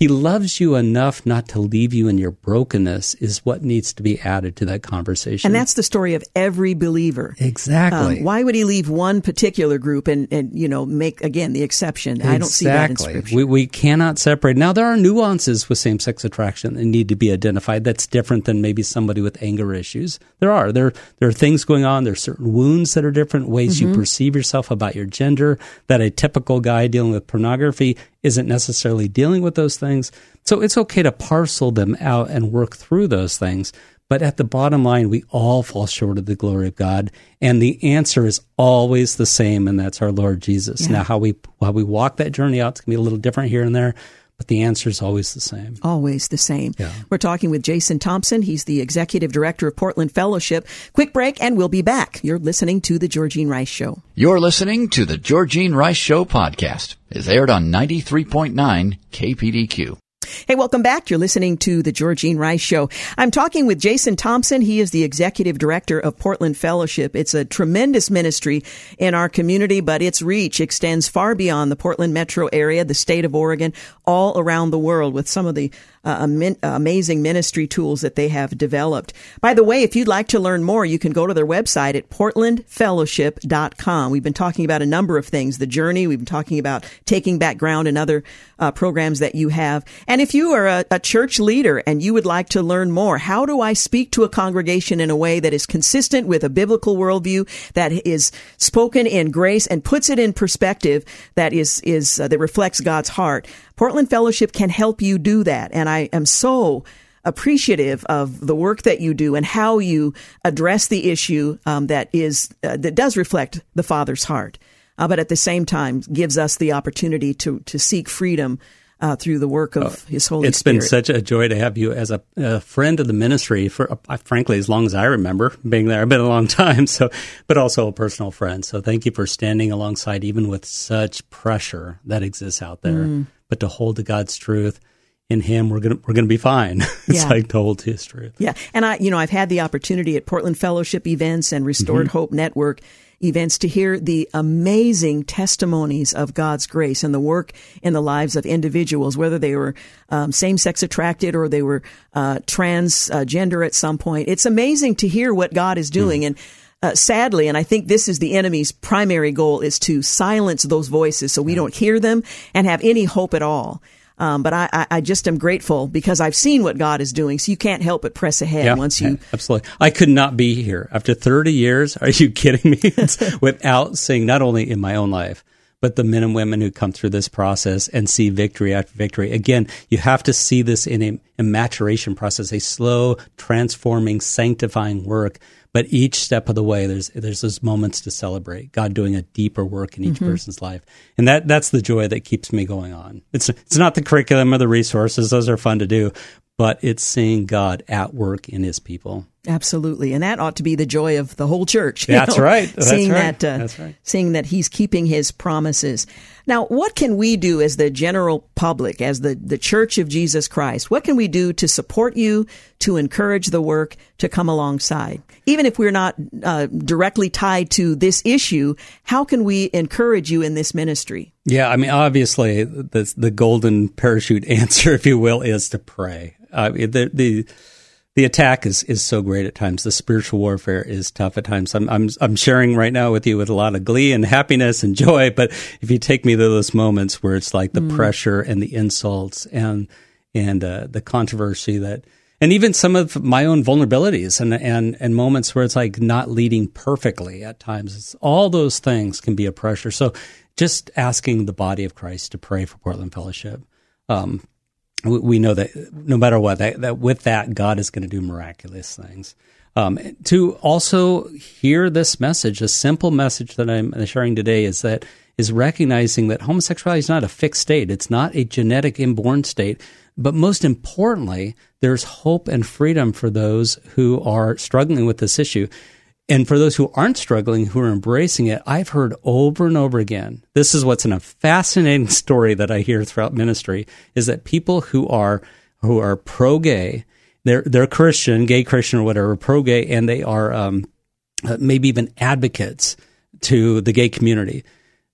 he loves you enough not to leave you in your brokenness is what needs to be added to that conversation. And that's the story of every believer. exactly Um, why would he leave one particular group and, and you know make again the exception? I don't see that in scripture. We, we cannot separate. Now, there are nuances with same sex attraction that need to be identified. That's different than maybe somebody with anger issues. There are. There, there are things going on. There are certain wounds that are different, ways you perceive yourself about your gender, that a typical guy dealing with pornography isn't necessarily dealing with those things. So it's okay to parcel them out and work through those things. But at the bottom line, we all fall short of the glory of God, and the answer is always the same, and that's our Lord Jesus. Now, how we how we walk that journey out, it's gonna be a little different here and there, but the answer is always the same. Always the same. We're talking with Jason Thompson. He's the executive director of Portland Fellowship. Quick break, and we'll be back. You're listening to the Georgene Rice Show. You're listening to the Georgene Rice Show podcast. It's aired on 93.9 KPDQ. Hey, welcome back. You're listening to the Georgene Rice Show. I'm talking with Jason Thompson. He is the executive director of Portland Fellowship. It's a tremendous ministry in our community, but its reach extends far beyond the Portland metro area, the state of Oregon, all around the world with some of the uh, amazing ministry tools that they have developed. By the way, if you'd like to learn more, you can go to their website at portlandfellowship.com. We've been talking about a number of things, the journey. We've been talking about taking back ground and other uh, programs that you have. And if you are a, a church leader and you would like to learn more, how do I speak to a congregation in a way that is consistent with a biblical worldview that is spoken in grace and puts it in perspective that is is uh, that reflects God's heart? Portland Fellowship can help you do that, and I am so appreciative of the work that you do and how you address the issue um, that is uh, that does reflect the Father's heart, uh, but at the same time gives us the opportunity to to seek freedom uh, through the work of His Holy It's Spirit. It's been such a joy to have you as a, a friend of the ministry for, uh, frankly, as long as I remember being there. I've been a long time, so, but also a personal friend. So thank you for standing alongside, even with such pressure that exists out there. Mm. But to hold to God's truth in Him, we're gonna we're gonna be fine. it's Yeah. like to hold to His truth. Yeah, and I, you know, I've had the opportunity at Portland Fellowship events and Restored Mm-hmm. Hope Network events to hear the amazing testimonies of God's grace and the work in the lives of individuals, whether they were um, same-sex attracted or they were uh, transgender at some point. It's amazing to hear what God is doing, and uh, sadly, and I think this is the enemy's primary goal, is to silence those voices so we don't hear them and have any hope at all. Um, but I, I, I just am grateful because I've seen what God is doing. So you can't help but press ahead once you. absolutely. I could not be here after 30 years. Are you kidding me? Without seeing not only in my own life, but the men and women who come through this process and see victory after victory. Again, you have to see this in a, a maturation process, a slow, transforming, sanctifying work. But each step of the way, there's there's those moments to celebrate God doing a deeper work in each mm-hmm. person's life, and that that's the joy that keeps me going on. It's it's not the curriculum or the resources; those are fun to do, but it's seeing God at work in His people. Absolutely, and that ought to be the joy of the whole church. That's know, right. That's seeing right. that, uh, That's right. seeing that He's keeping His promises. Now, what can we do as the general public, as the the Church of Jesus Christ? What can we do to support you, to encourage the work, to come alongside, even if we're not uh, directly tied to this issue? How can we encourage you in this ministry? Yeah, I mean, obviously, the the golden parachute answer, if you will, is to pray. Uh, the the the attack is, is so great at times. The spiritual warfare is tough at times. I'm I'm I'm sharing right now with you with a lot of glee and happiness and joy. But if you take me to those moments where it's like the pressure and the insults and and uh, the controversy that and even some of my own vulnerabilities and and and moments where it's like not leading perfectly at times. It's, all those things can be a pressure. So just asking the body of Christ to pray for Portland Fellowship. Um, we, we, know that no matter what, that, that with that God is going to do miraculous things. Um, to also hear this message, a simple message that I'm sharing today is that is recognizing that homosexuality is not a fixed state. It's not a genetic inborn state. But most importantly, there's hope and freedom for those who are struggling with this issue. And for those who aren't struggling, who are embracing it, I've heard over and over again. This is what's in a fascinating story that I hear throughout ministry is that people who are who are pro gay, they're they're Christian, gay Christian or whatever, pro gay, and they are um, uh, maybe even advocates to the gay community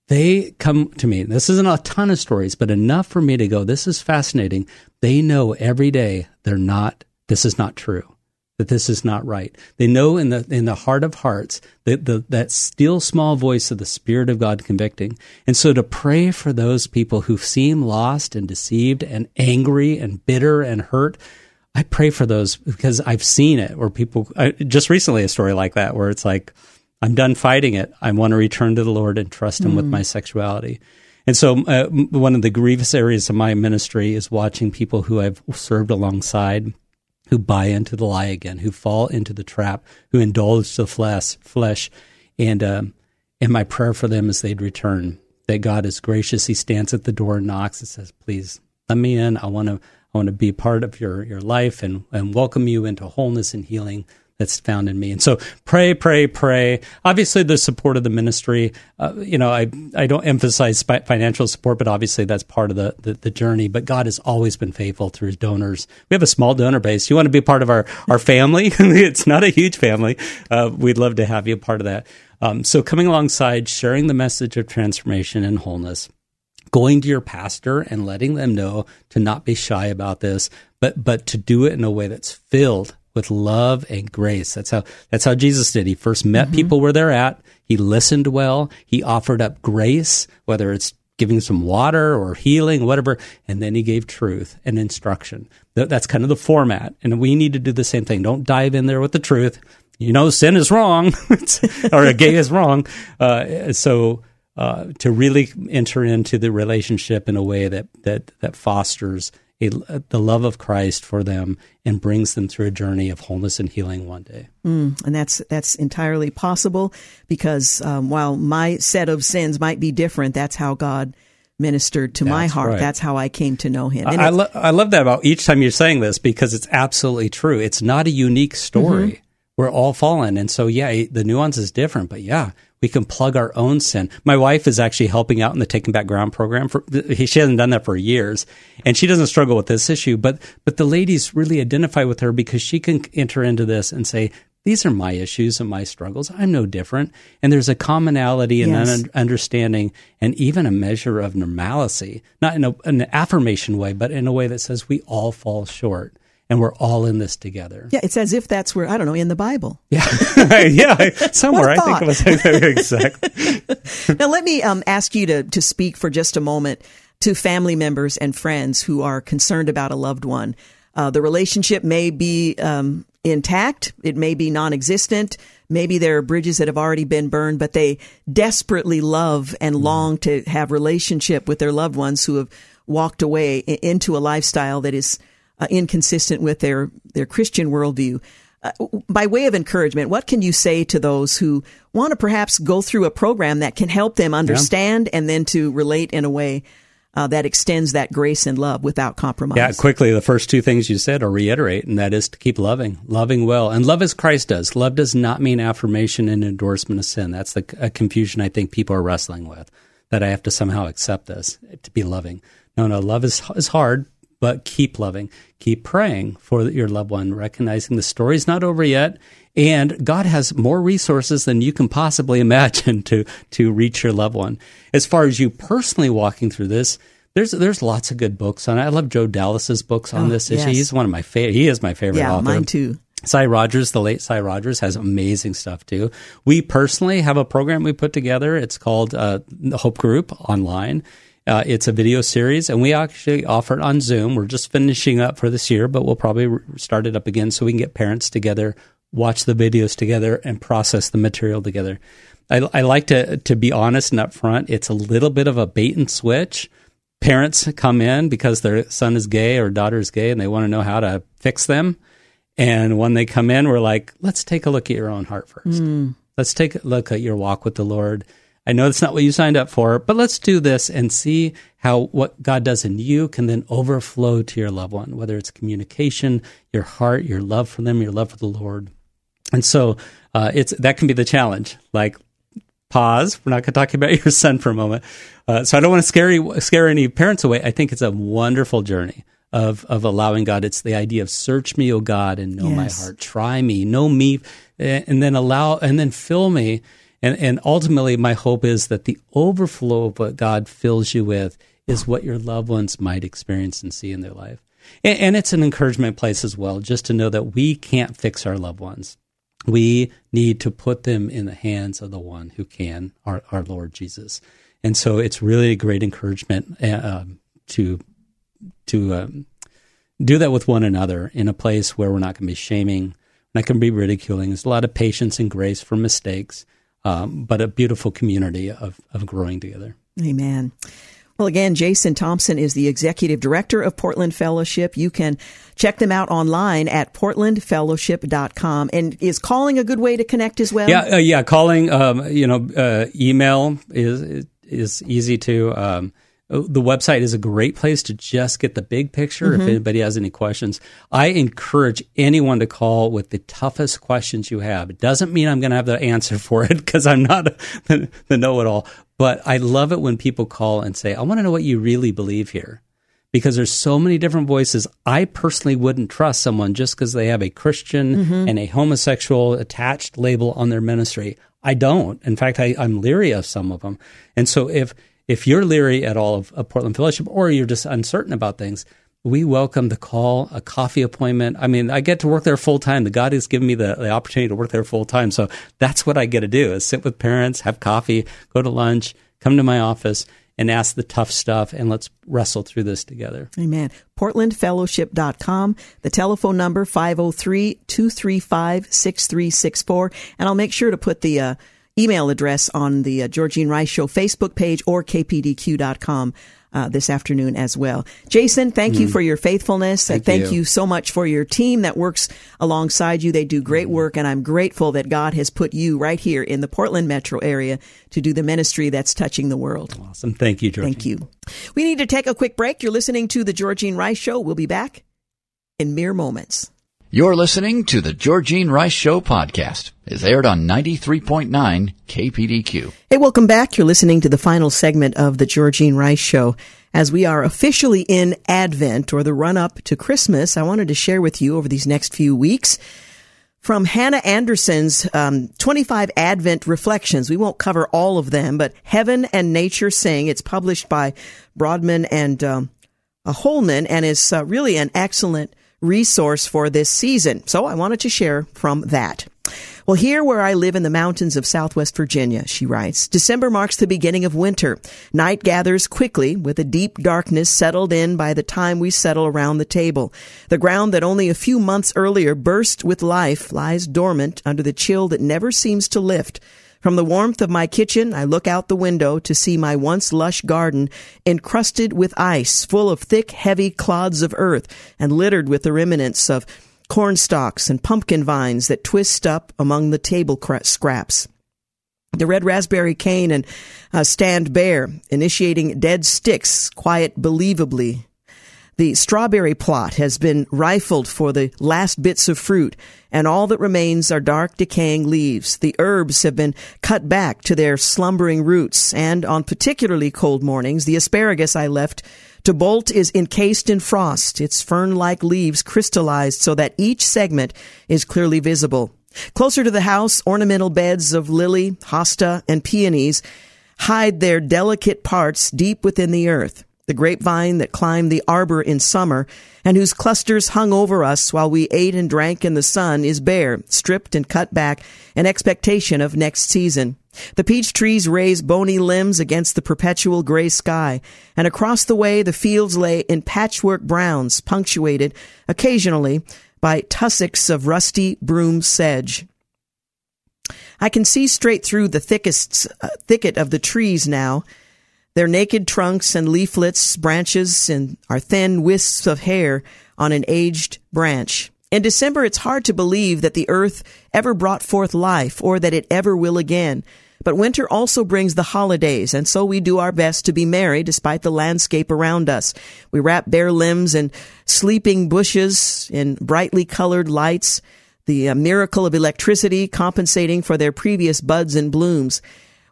they come to me. This isn't a ton of stories, but enough for me to go, this is fascinating. They know every day they're not, this is not true, that this is not right. They know in the, in the heart of hearts that the, that still small voice of the Spirit of God convicting. And so to pray for those people who seem lost and deceived and angry and bitter and hurt, I pray for those because I've seen it where people, I, just recently a story like that where it's like, I'm done fighting it. I want to return to the Lord and trust Him mm. with my sexuality. And so, uh, one of the grievous areas of my ministry is watching people who I've served alongside who buy into the lie again, who fall into the trap, who indulge the flesh. Flesh, and um, and my prayer for them is they'd return. That God is gracious. He stands at the door and knocks and says, "Please let me in. I want to. I want to be part of your your life and and welcome you into wholeness and healing." That's found in me. And so pray, pray, pray. Obviously, the support of the ministry. Uh, you know, I I don't emphasize financial support, but obviously that's part of the, the, the journey. But God has always been faithful through His donors. We have a small donor base. You want to be part of our our family? it's not a huge family. Uh, we'd love to have you a part of that. Um, so coming alongside, sharing the message of transformation and wholeness going to your pastor and letting them know to not be shy about this, but but to do it in a way that's filled with love and grace. That's how that's how Jesus did. He first met mm-hmm. people where they're at. He listened well. He offered up grace, whether it's giving some water or healing, whatever, and then he gave truth and instruction. That's kind of the format, and we need to do the same thing. Don't dive in there with the truth. You know, sin is wrong, or a gay is wrong. Uh, so. Uh, to really enter into the relationship in a way that that that fosters a, the love of Christ for them and brings them through a journey of wholeness and healing one day. Mm, and that's that's entirely possible because um, while my set of sins might be different, that's how God ministered to that's my heart. Right. That's how I came to know Him. And I, lo- I love that about each time you're saying this because it's absolutely true. It's not a unique story. Mm-hmm. We're all fallen, and so yeah, the nuance is different. But yeah, we can plug our own sin. My wife is actually helping out in the Taking Back Ground program. For, she hasn't done that for years, and she doesn't struggle with this issue. But but the ladies really identify with her because she can enter into this and say, "These are my issues and my struggles. I'm no different." And there's a commonality and yes. an understanding, and even a measure of normalcy, not in a, an affirmation way, but in a way that says we all fall short and we're all in this together. Yeah, it's as if that's where I don't know in the Bible. Yeah, yeah, somewhere I think it was exactly. now let me um, ask you to to speak for just a moment to family members and friends who are concerned about a loved one. Uh, the relationship may be um, intact, it may be non-existent. Maybe there are bridges that have already been burned, but they desperately love and mm. long to have relationship with their loved ones who have walked away into a lifestyle that is uh, inconsistent with their their Christian worldview. Uh, by way of encouragement, what can you say to those who want to perhaps go through a program that can help them understand yeah. and then to relate in a way uh, that extends that grace and love without compromise? Yeah, quickly, the first two things you said are reiterate, and that is to keep loving, loving well, and love as Christ does. Love does not mean affirmation and endorsement of sin. That's the confusion I think people are wrestling with. That I have to somehow accept this to be loving. No, no, love is is hard but keep loving, keep praying for your loved one, recognizing the story's not over yet. And God has more resources than you can possibly imagine to, to reach your loved one. As far as you personally walking through this, there's there's lots of good books on it. I love Joe Dallas's books on oh, this issue. Yes. He's one of my favorite. He is my favorite yeah, author. mine too. Sy Rogers, the late Sy Rogers, has amazing stuff too. We personally have a program we put together. It's called uh, Hope Group online Uh, it's a video series, and we actually offer it on Zoom. We're just finishing up for this year, but we'll probably start it up again so we can get parents together, watch the videos together, and process the material together. I, I like to to be honest and upfront. It's a little bit of a bait and switch. Parents come in because their son is gay or daughter is gay, and they want to know how to fix them. And when they come in, we're like, let's take a look at your own heart first. Mm. Let's take a look at your walk with the Lord. I know that's not what you signed up for, but let's do this and see how what God does in you can then overflow to your loved one, whether it's communication, your heart, your love for them, your love for the Lord. And so uh, it's that can be the challenge. Like, pause. We're not going to talk about your son for a moment. Uh, so I don't want to scare scare any parents away. I think it's a wonderful journey of of allowing God. It's the idea of search me, O God, and know yes. my heart. Try me, know me, and then allow and then fill me. And and ultimately, my hope is that the overflow of what God fills you with is what your loved ones might experience and see in their life. And, and it's an encouragement place as well, just to know that we can't fix our loved ones. We need to put them in the hands of the one who can, our, our Lord Jesus. And so it's really a great encouragement uh, um, to to um, do that with one another in a place where we're not going to be shaming, not going to be ridiculing. There's a lot of patience and grace for mistakes, um, but a beautiful community of, of growing together. Amen. Well, again, Jason Thompson is the executive director of Portland Fellowship. You can check them out online at portlandfellowship.com. And is calling a good way to connect as well? Yeah, uh, yeah. Calling, um, you know, uh, email is is easy to. Um, the website is a great place to just get the big picture mm-hmm. if anybody has any questions. I encourage anyone to call with the toughest questions you have. It doesn't mean I'm going to have the answer for it because I'm not the, the know it all, but I love it when people call and say, I want to know what you really believe here. Because there's so many different voices. I personally wouldn't trust someone just because they have a Christian mm-hmm. and a homosexual attached label on their ministry. I don't. In fact, I, I'm leery of some of them. And so if if you're leery at all of, of Portland Fellowship or you're just uncertain about things, we welcome the call, a coffee appointment. I mean, I get to work there full time. The God has given me the, the opportunity to work there full time. So that's what I get to do is sit with parents, have coffee, go to lunch, come to my office and ask the tough stuff and let's wrestle through this together. Amen. PortlandFellowship.com, the telephone number 503-235-6364. And I'll make sure to put the, uh, email address on the uh, Georgene Rice Show Facebook page or kpdq.com. Uh, this afternoon as well. Jason, thank mm. you for your faithfulness. Thank, thank you. you. so much for your team that works alongside you. They do great work, and I'm grateful that God has put you right here in the Portland metro area to do the ministry that's touching the world. Awesome. Thank you, Georgene. Thank you. We need to take a quick break. You're listening to the Georgene Rice Show. We'll be back in mere moments. You're listening to the Georgene Rice Show podcast. It's aired on 93.9 KPDQ. Hey, welcome back. You're listening to the final segment of the Georgene Rice Show. As we are officially in Advent or the run up to Christmas, I wanted to share with you over these next few weeks from Hannah Anderson's um, 25 Advent Reflections. We won't cover all of them, but Heaven and Nature Sing. It's published by Broadman and um, Holman and is uh, really an excellent resource for this season. So I wanted to share from that. Well, here where I live in the mountains of southwest Virginia, she writes, December marks the beginning of winter. Night gathers quickly with a deep darkness settled in by the time we settle around the table. The ground that only a few months earlier burst with life lies dormant under the chill that never seems to lift. From the warmth of my kitchen, I look out the window to see my once lush garden encrusted with ice, full of thick, heavy clods of earth, and littered with the remnants of corn stalks and pumpkin vines that twist up among the table scraps. The red raspberry cane and uh, stand bare, initiating dead sticks quiet believably the strawberry plot has been rifled for the last bits of fruit, and all that remains are dark, decaying leaves. The herbs have been cut back to their slumbering roots, and on particularly cold mornings, the asparagus I left to bolt is encased in frost, its fern-like leaves crystallized so that each segment is clearly visible. Closer to the house, ornamental beds of lily, hosta, and peonies hide their delicate parts deep within the earth the grapevine that climbed the arbor in summer and whose clusters hung over us while we ate and drank in the sun is bare, stripped and cut back in expectation of next season. The peach trees raise bony limbs against the perpetual gray sky, and across the way the fields lay in patchwork browns, punctuated occasionally by tussocks of rusty broom sedge. I can see straight through the thickest uh, thicket of the trees now. Their naked trunks and leaflets, branches, and are thin wisps of hair on an aged branch. In December, it's hard to believe that the earth ever brought forth life or that it ever will again. But winter also brings the holidays, and so we do our best to be merry despite the landscape around us. We wrap bare limbs and sleeping bushes in brightly colored lights the uh, miracle of electricity compensating for their previous buds and blooms.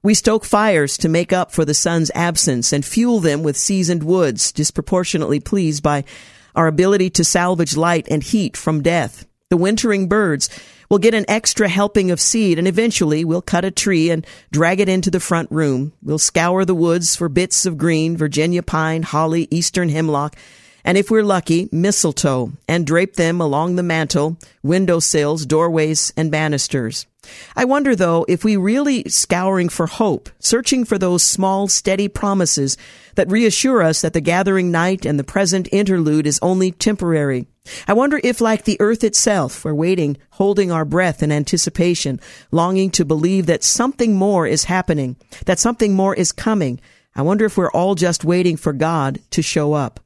We stoke fires to make up for the sun's absence and fuel them with seasoned woods, disproportionately pleased by our ability to salvage light and heat from death. The wintering birds will get an extra helping of seed and eventually we'll cut a tree and drag it into the front room. We'll scour the woods for bits of green, Virginia pine, holly, eastern hemlock, and if we're lucky, mistletoe, and drape them along the mantel, window sills, doorways, and banisters. I wonder though if we really scouring for hope, searching for those small, steady promises that reassure us that the gathering night and the present interlude is only temporary. I wonder if, like the earth itself, we're waiting, holding our breath in anticipation, longing to believe that something more is happening, that something more is coming. I wonder if we're all just waiting for God to show up.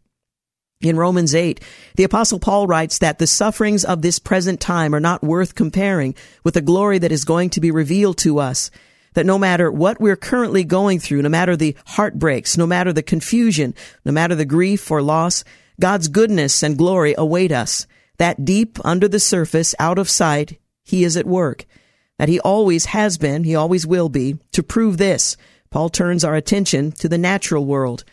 In Romans 8, the apostle Paul writes that the sufferings of this present time are not worth comparing with the glory that is going to be revealed to us. That no matter what we're currently going through, no matter the heartbreaks, no matter the confusion, no matter the grief or loss, God's goodness and glory await us. That deep under the surface, out of sight, He is at work. That He always has been, He always will be. To prove this, Paul turns our attention to the natural world.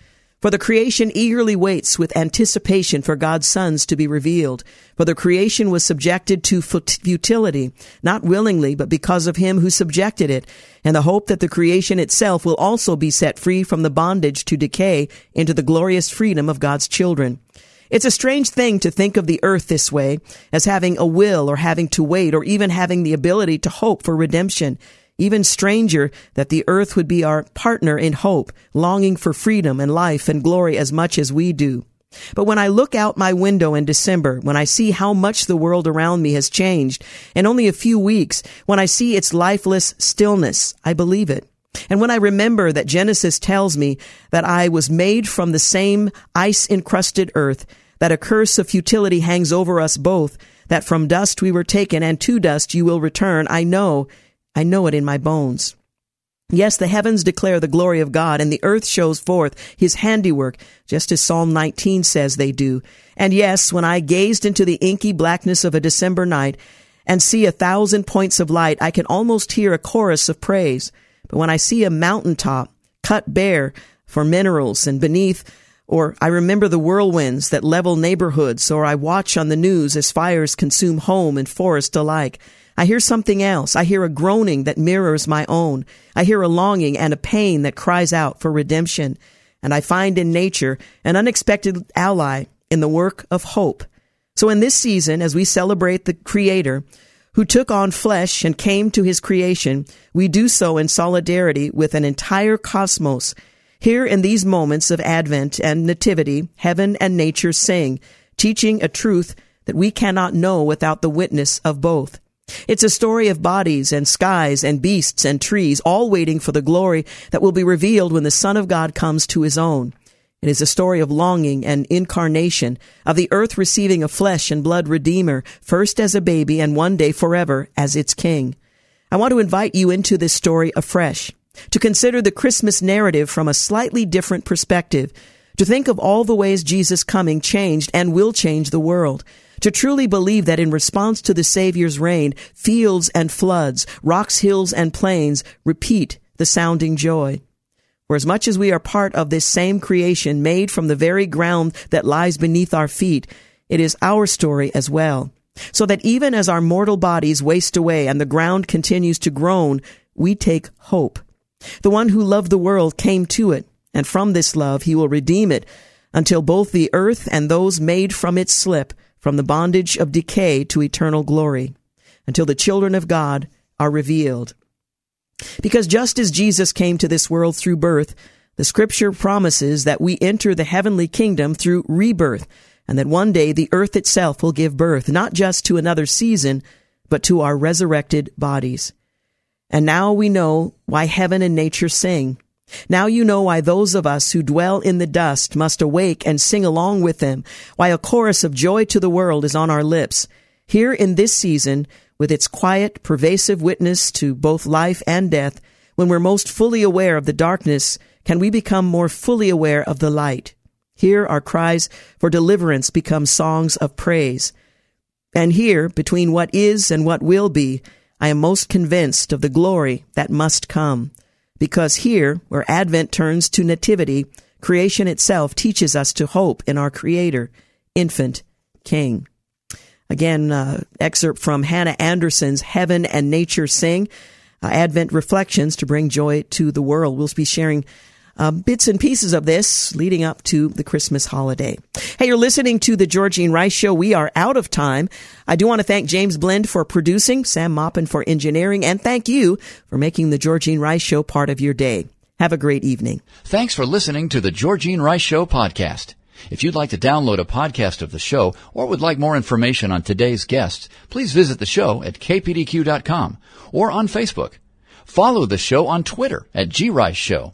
For the creation eagerly waits with anticipation for God's sons to be revealed. For the creation was subjected to futility, not willingly, but because of him who subjected it, and the hope that the creation itself will also be set free from the bondage to decay into the glorious freedom of God's children. It's a strange thing to think of the earth this way, as having a will or having to wait or even having the ability to hope for redemption. Even stranger that the earth would be our partner in hope, longing for freedom and life and glory as much as we do. But when I look out my window in December, when I see how much the world around me has changed in only a few weeks, when I see its lifeless stillness, I believe it. And when I remember that Genesis tells me that I was made from the same ice encrusted earth, that a curse of futility hangs over us both, that from dust we were taken and to dust you will return, I know I know it in my bones. Yes, the heavens declare the glory of God, and the earth shows forth his handiwork, just as Psalm 19 says they do. And yes, when I gazed into the inky blackness of a December night and see a thousand points of light, I can almost hear a chorus of praise. But when I see a mountaintop cut bare for minerals and beneath, or I remember the whirlwinds that level neighborhoods, or I watch on the news as fires consume home and forest alike, I hear something else. I hear a groaning that mirrors my own. I hear a longing and a pain that cries out for redemption. And I find in nature an unexpected ally in the work of hope. So in this season, as we celebrate the Creator who took on flesh and came to his creation, we do so in solidarity with an entire cosmos. Here in these moments of Advent and Nativity, heaven and nature sing, teaching a truth that we cannot know without the witness of both. It's a story of bodies and skies and beasts and trees, all waiting for the glory that will be revealed when the Son of God comes to his own. It is a story of longing and incarnation, of the earth receiving a flesh and blood Redeemer, first as a baby and one day forever as its King. I want to invite you into this story afresh, to consider the Christmas narrative from a slightly different perspective, to think of all the ways Jesus' coming changed and will change the world, to truly believe that in response to the Savior's reign, fields and floods, rocks, hills, and plains repeat the sounding joy. For as much as we are part of this same creation made from the very ground that lies beneath our feet, it is our story as well. So that even as our mortal bodies waste away and the ground continues to groan, we take hope. The one who loved the world came to it, and from this love he will redeem it until both the earth and those made from it slip from the bondage of decay to eternal glory, until the children of God are revealed. Because just as Jesus came to this world through birth, the scripture promises that we enter the heavenly kingdom through rebirth, and that one day the earth itself will give birth, not just to another season, but to our resurrected bodies. And now we know why heaven and nature sing. Now you know why those of us who dwell in the dust must awake and sing along with them, why a chorus of joy to the world is on our lips. Here in this season, with its quiet, pervasive witness to both life and death, when we're most fully aware of the darkness, can we become more fully aware of the light. Here our cries for deliverance become songs of praise. And here, between what is and what will be, I am most convinced of the glory that must come. Because here, where Advent turns to nativity, creation itself teaches us to hope in our Creator, infant King. Again, uh, excerpt from Hannah Anderson's Heaven and Nature Sing, uh, Advent Reflections to bring joy to the world. We'll be sharing uh, bits and pieces of this leading up to the Christmas holiday. Hey, you're listening to the Georgene Rice Show. We are out of time. I do want to thank James Blend for producing, Sam Maupin for engineering, and thank you for making the Georgene Rice Show part of your day. Have a great evening. Thanks for listening to the Georgene Rice Show podcast. If you'd like to download a podcast of the show or would like more information on today's guests, please visit the show at kpdq.com or on Facebook. Follow the show on Twitter at grice show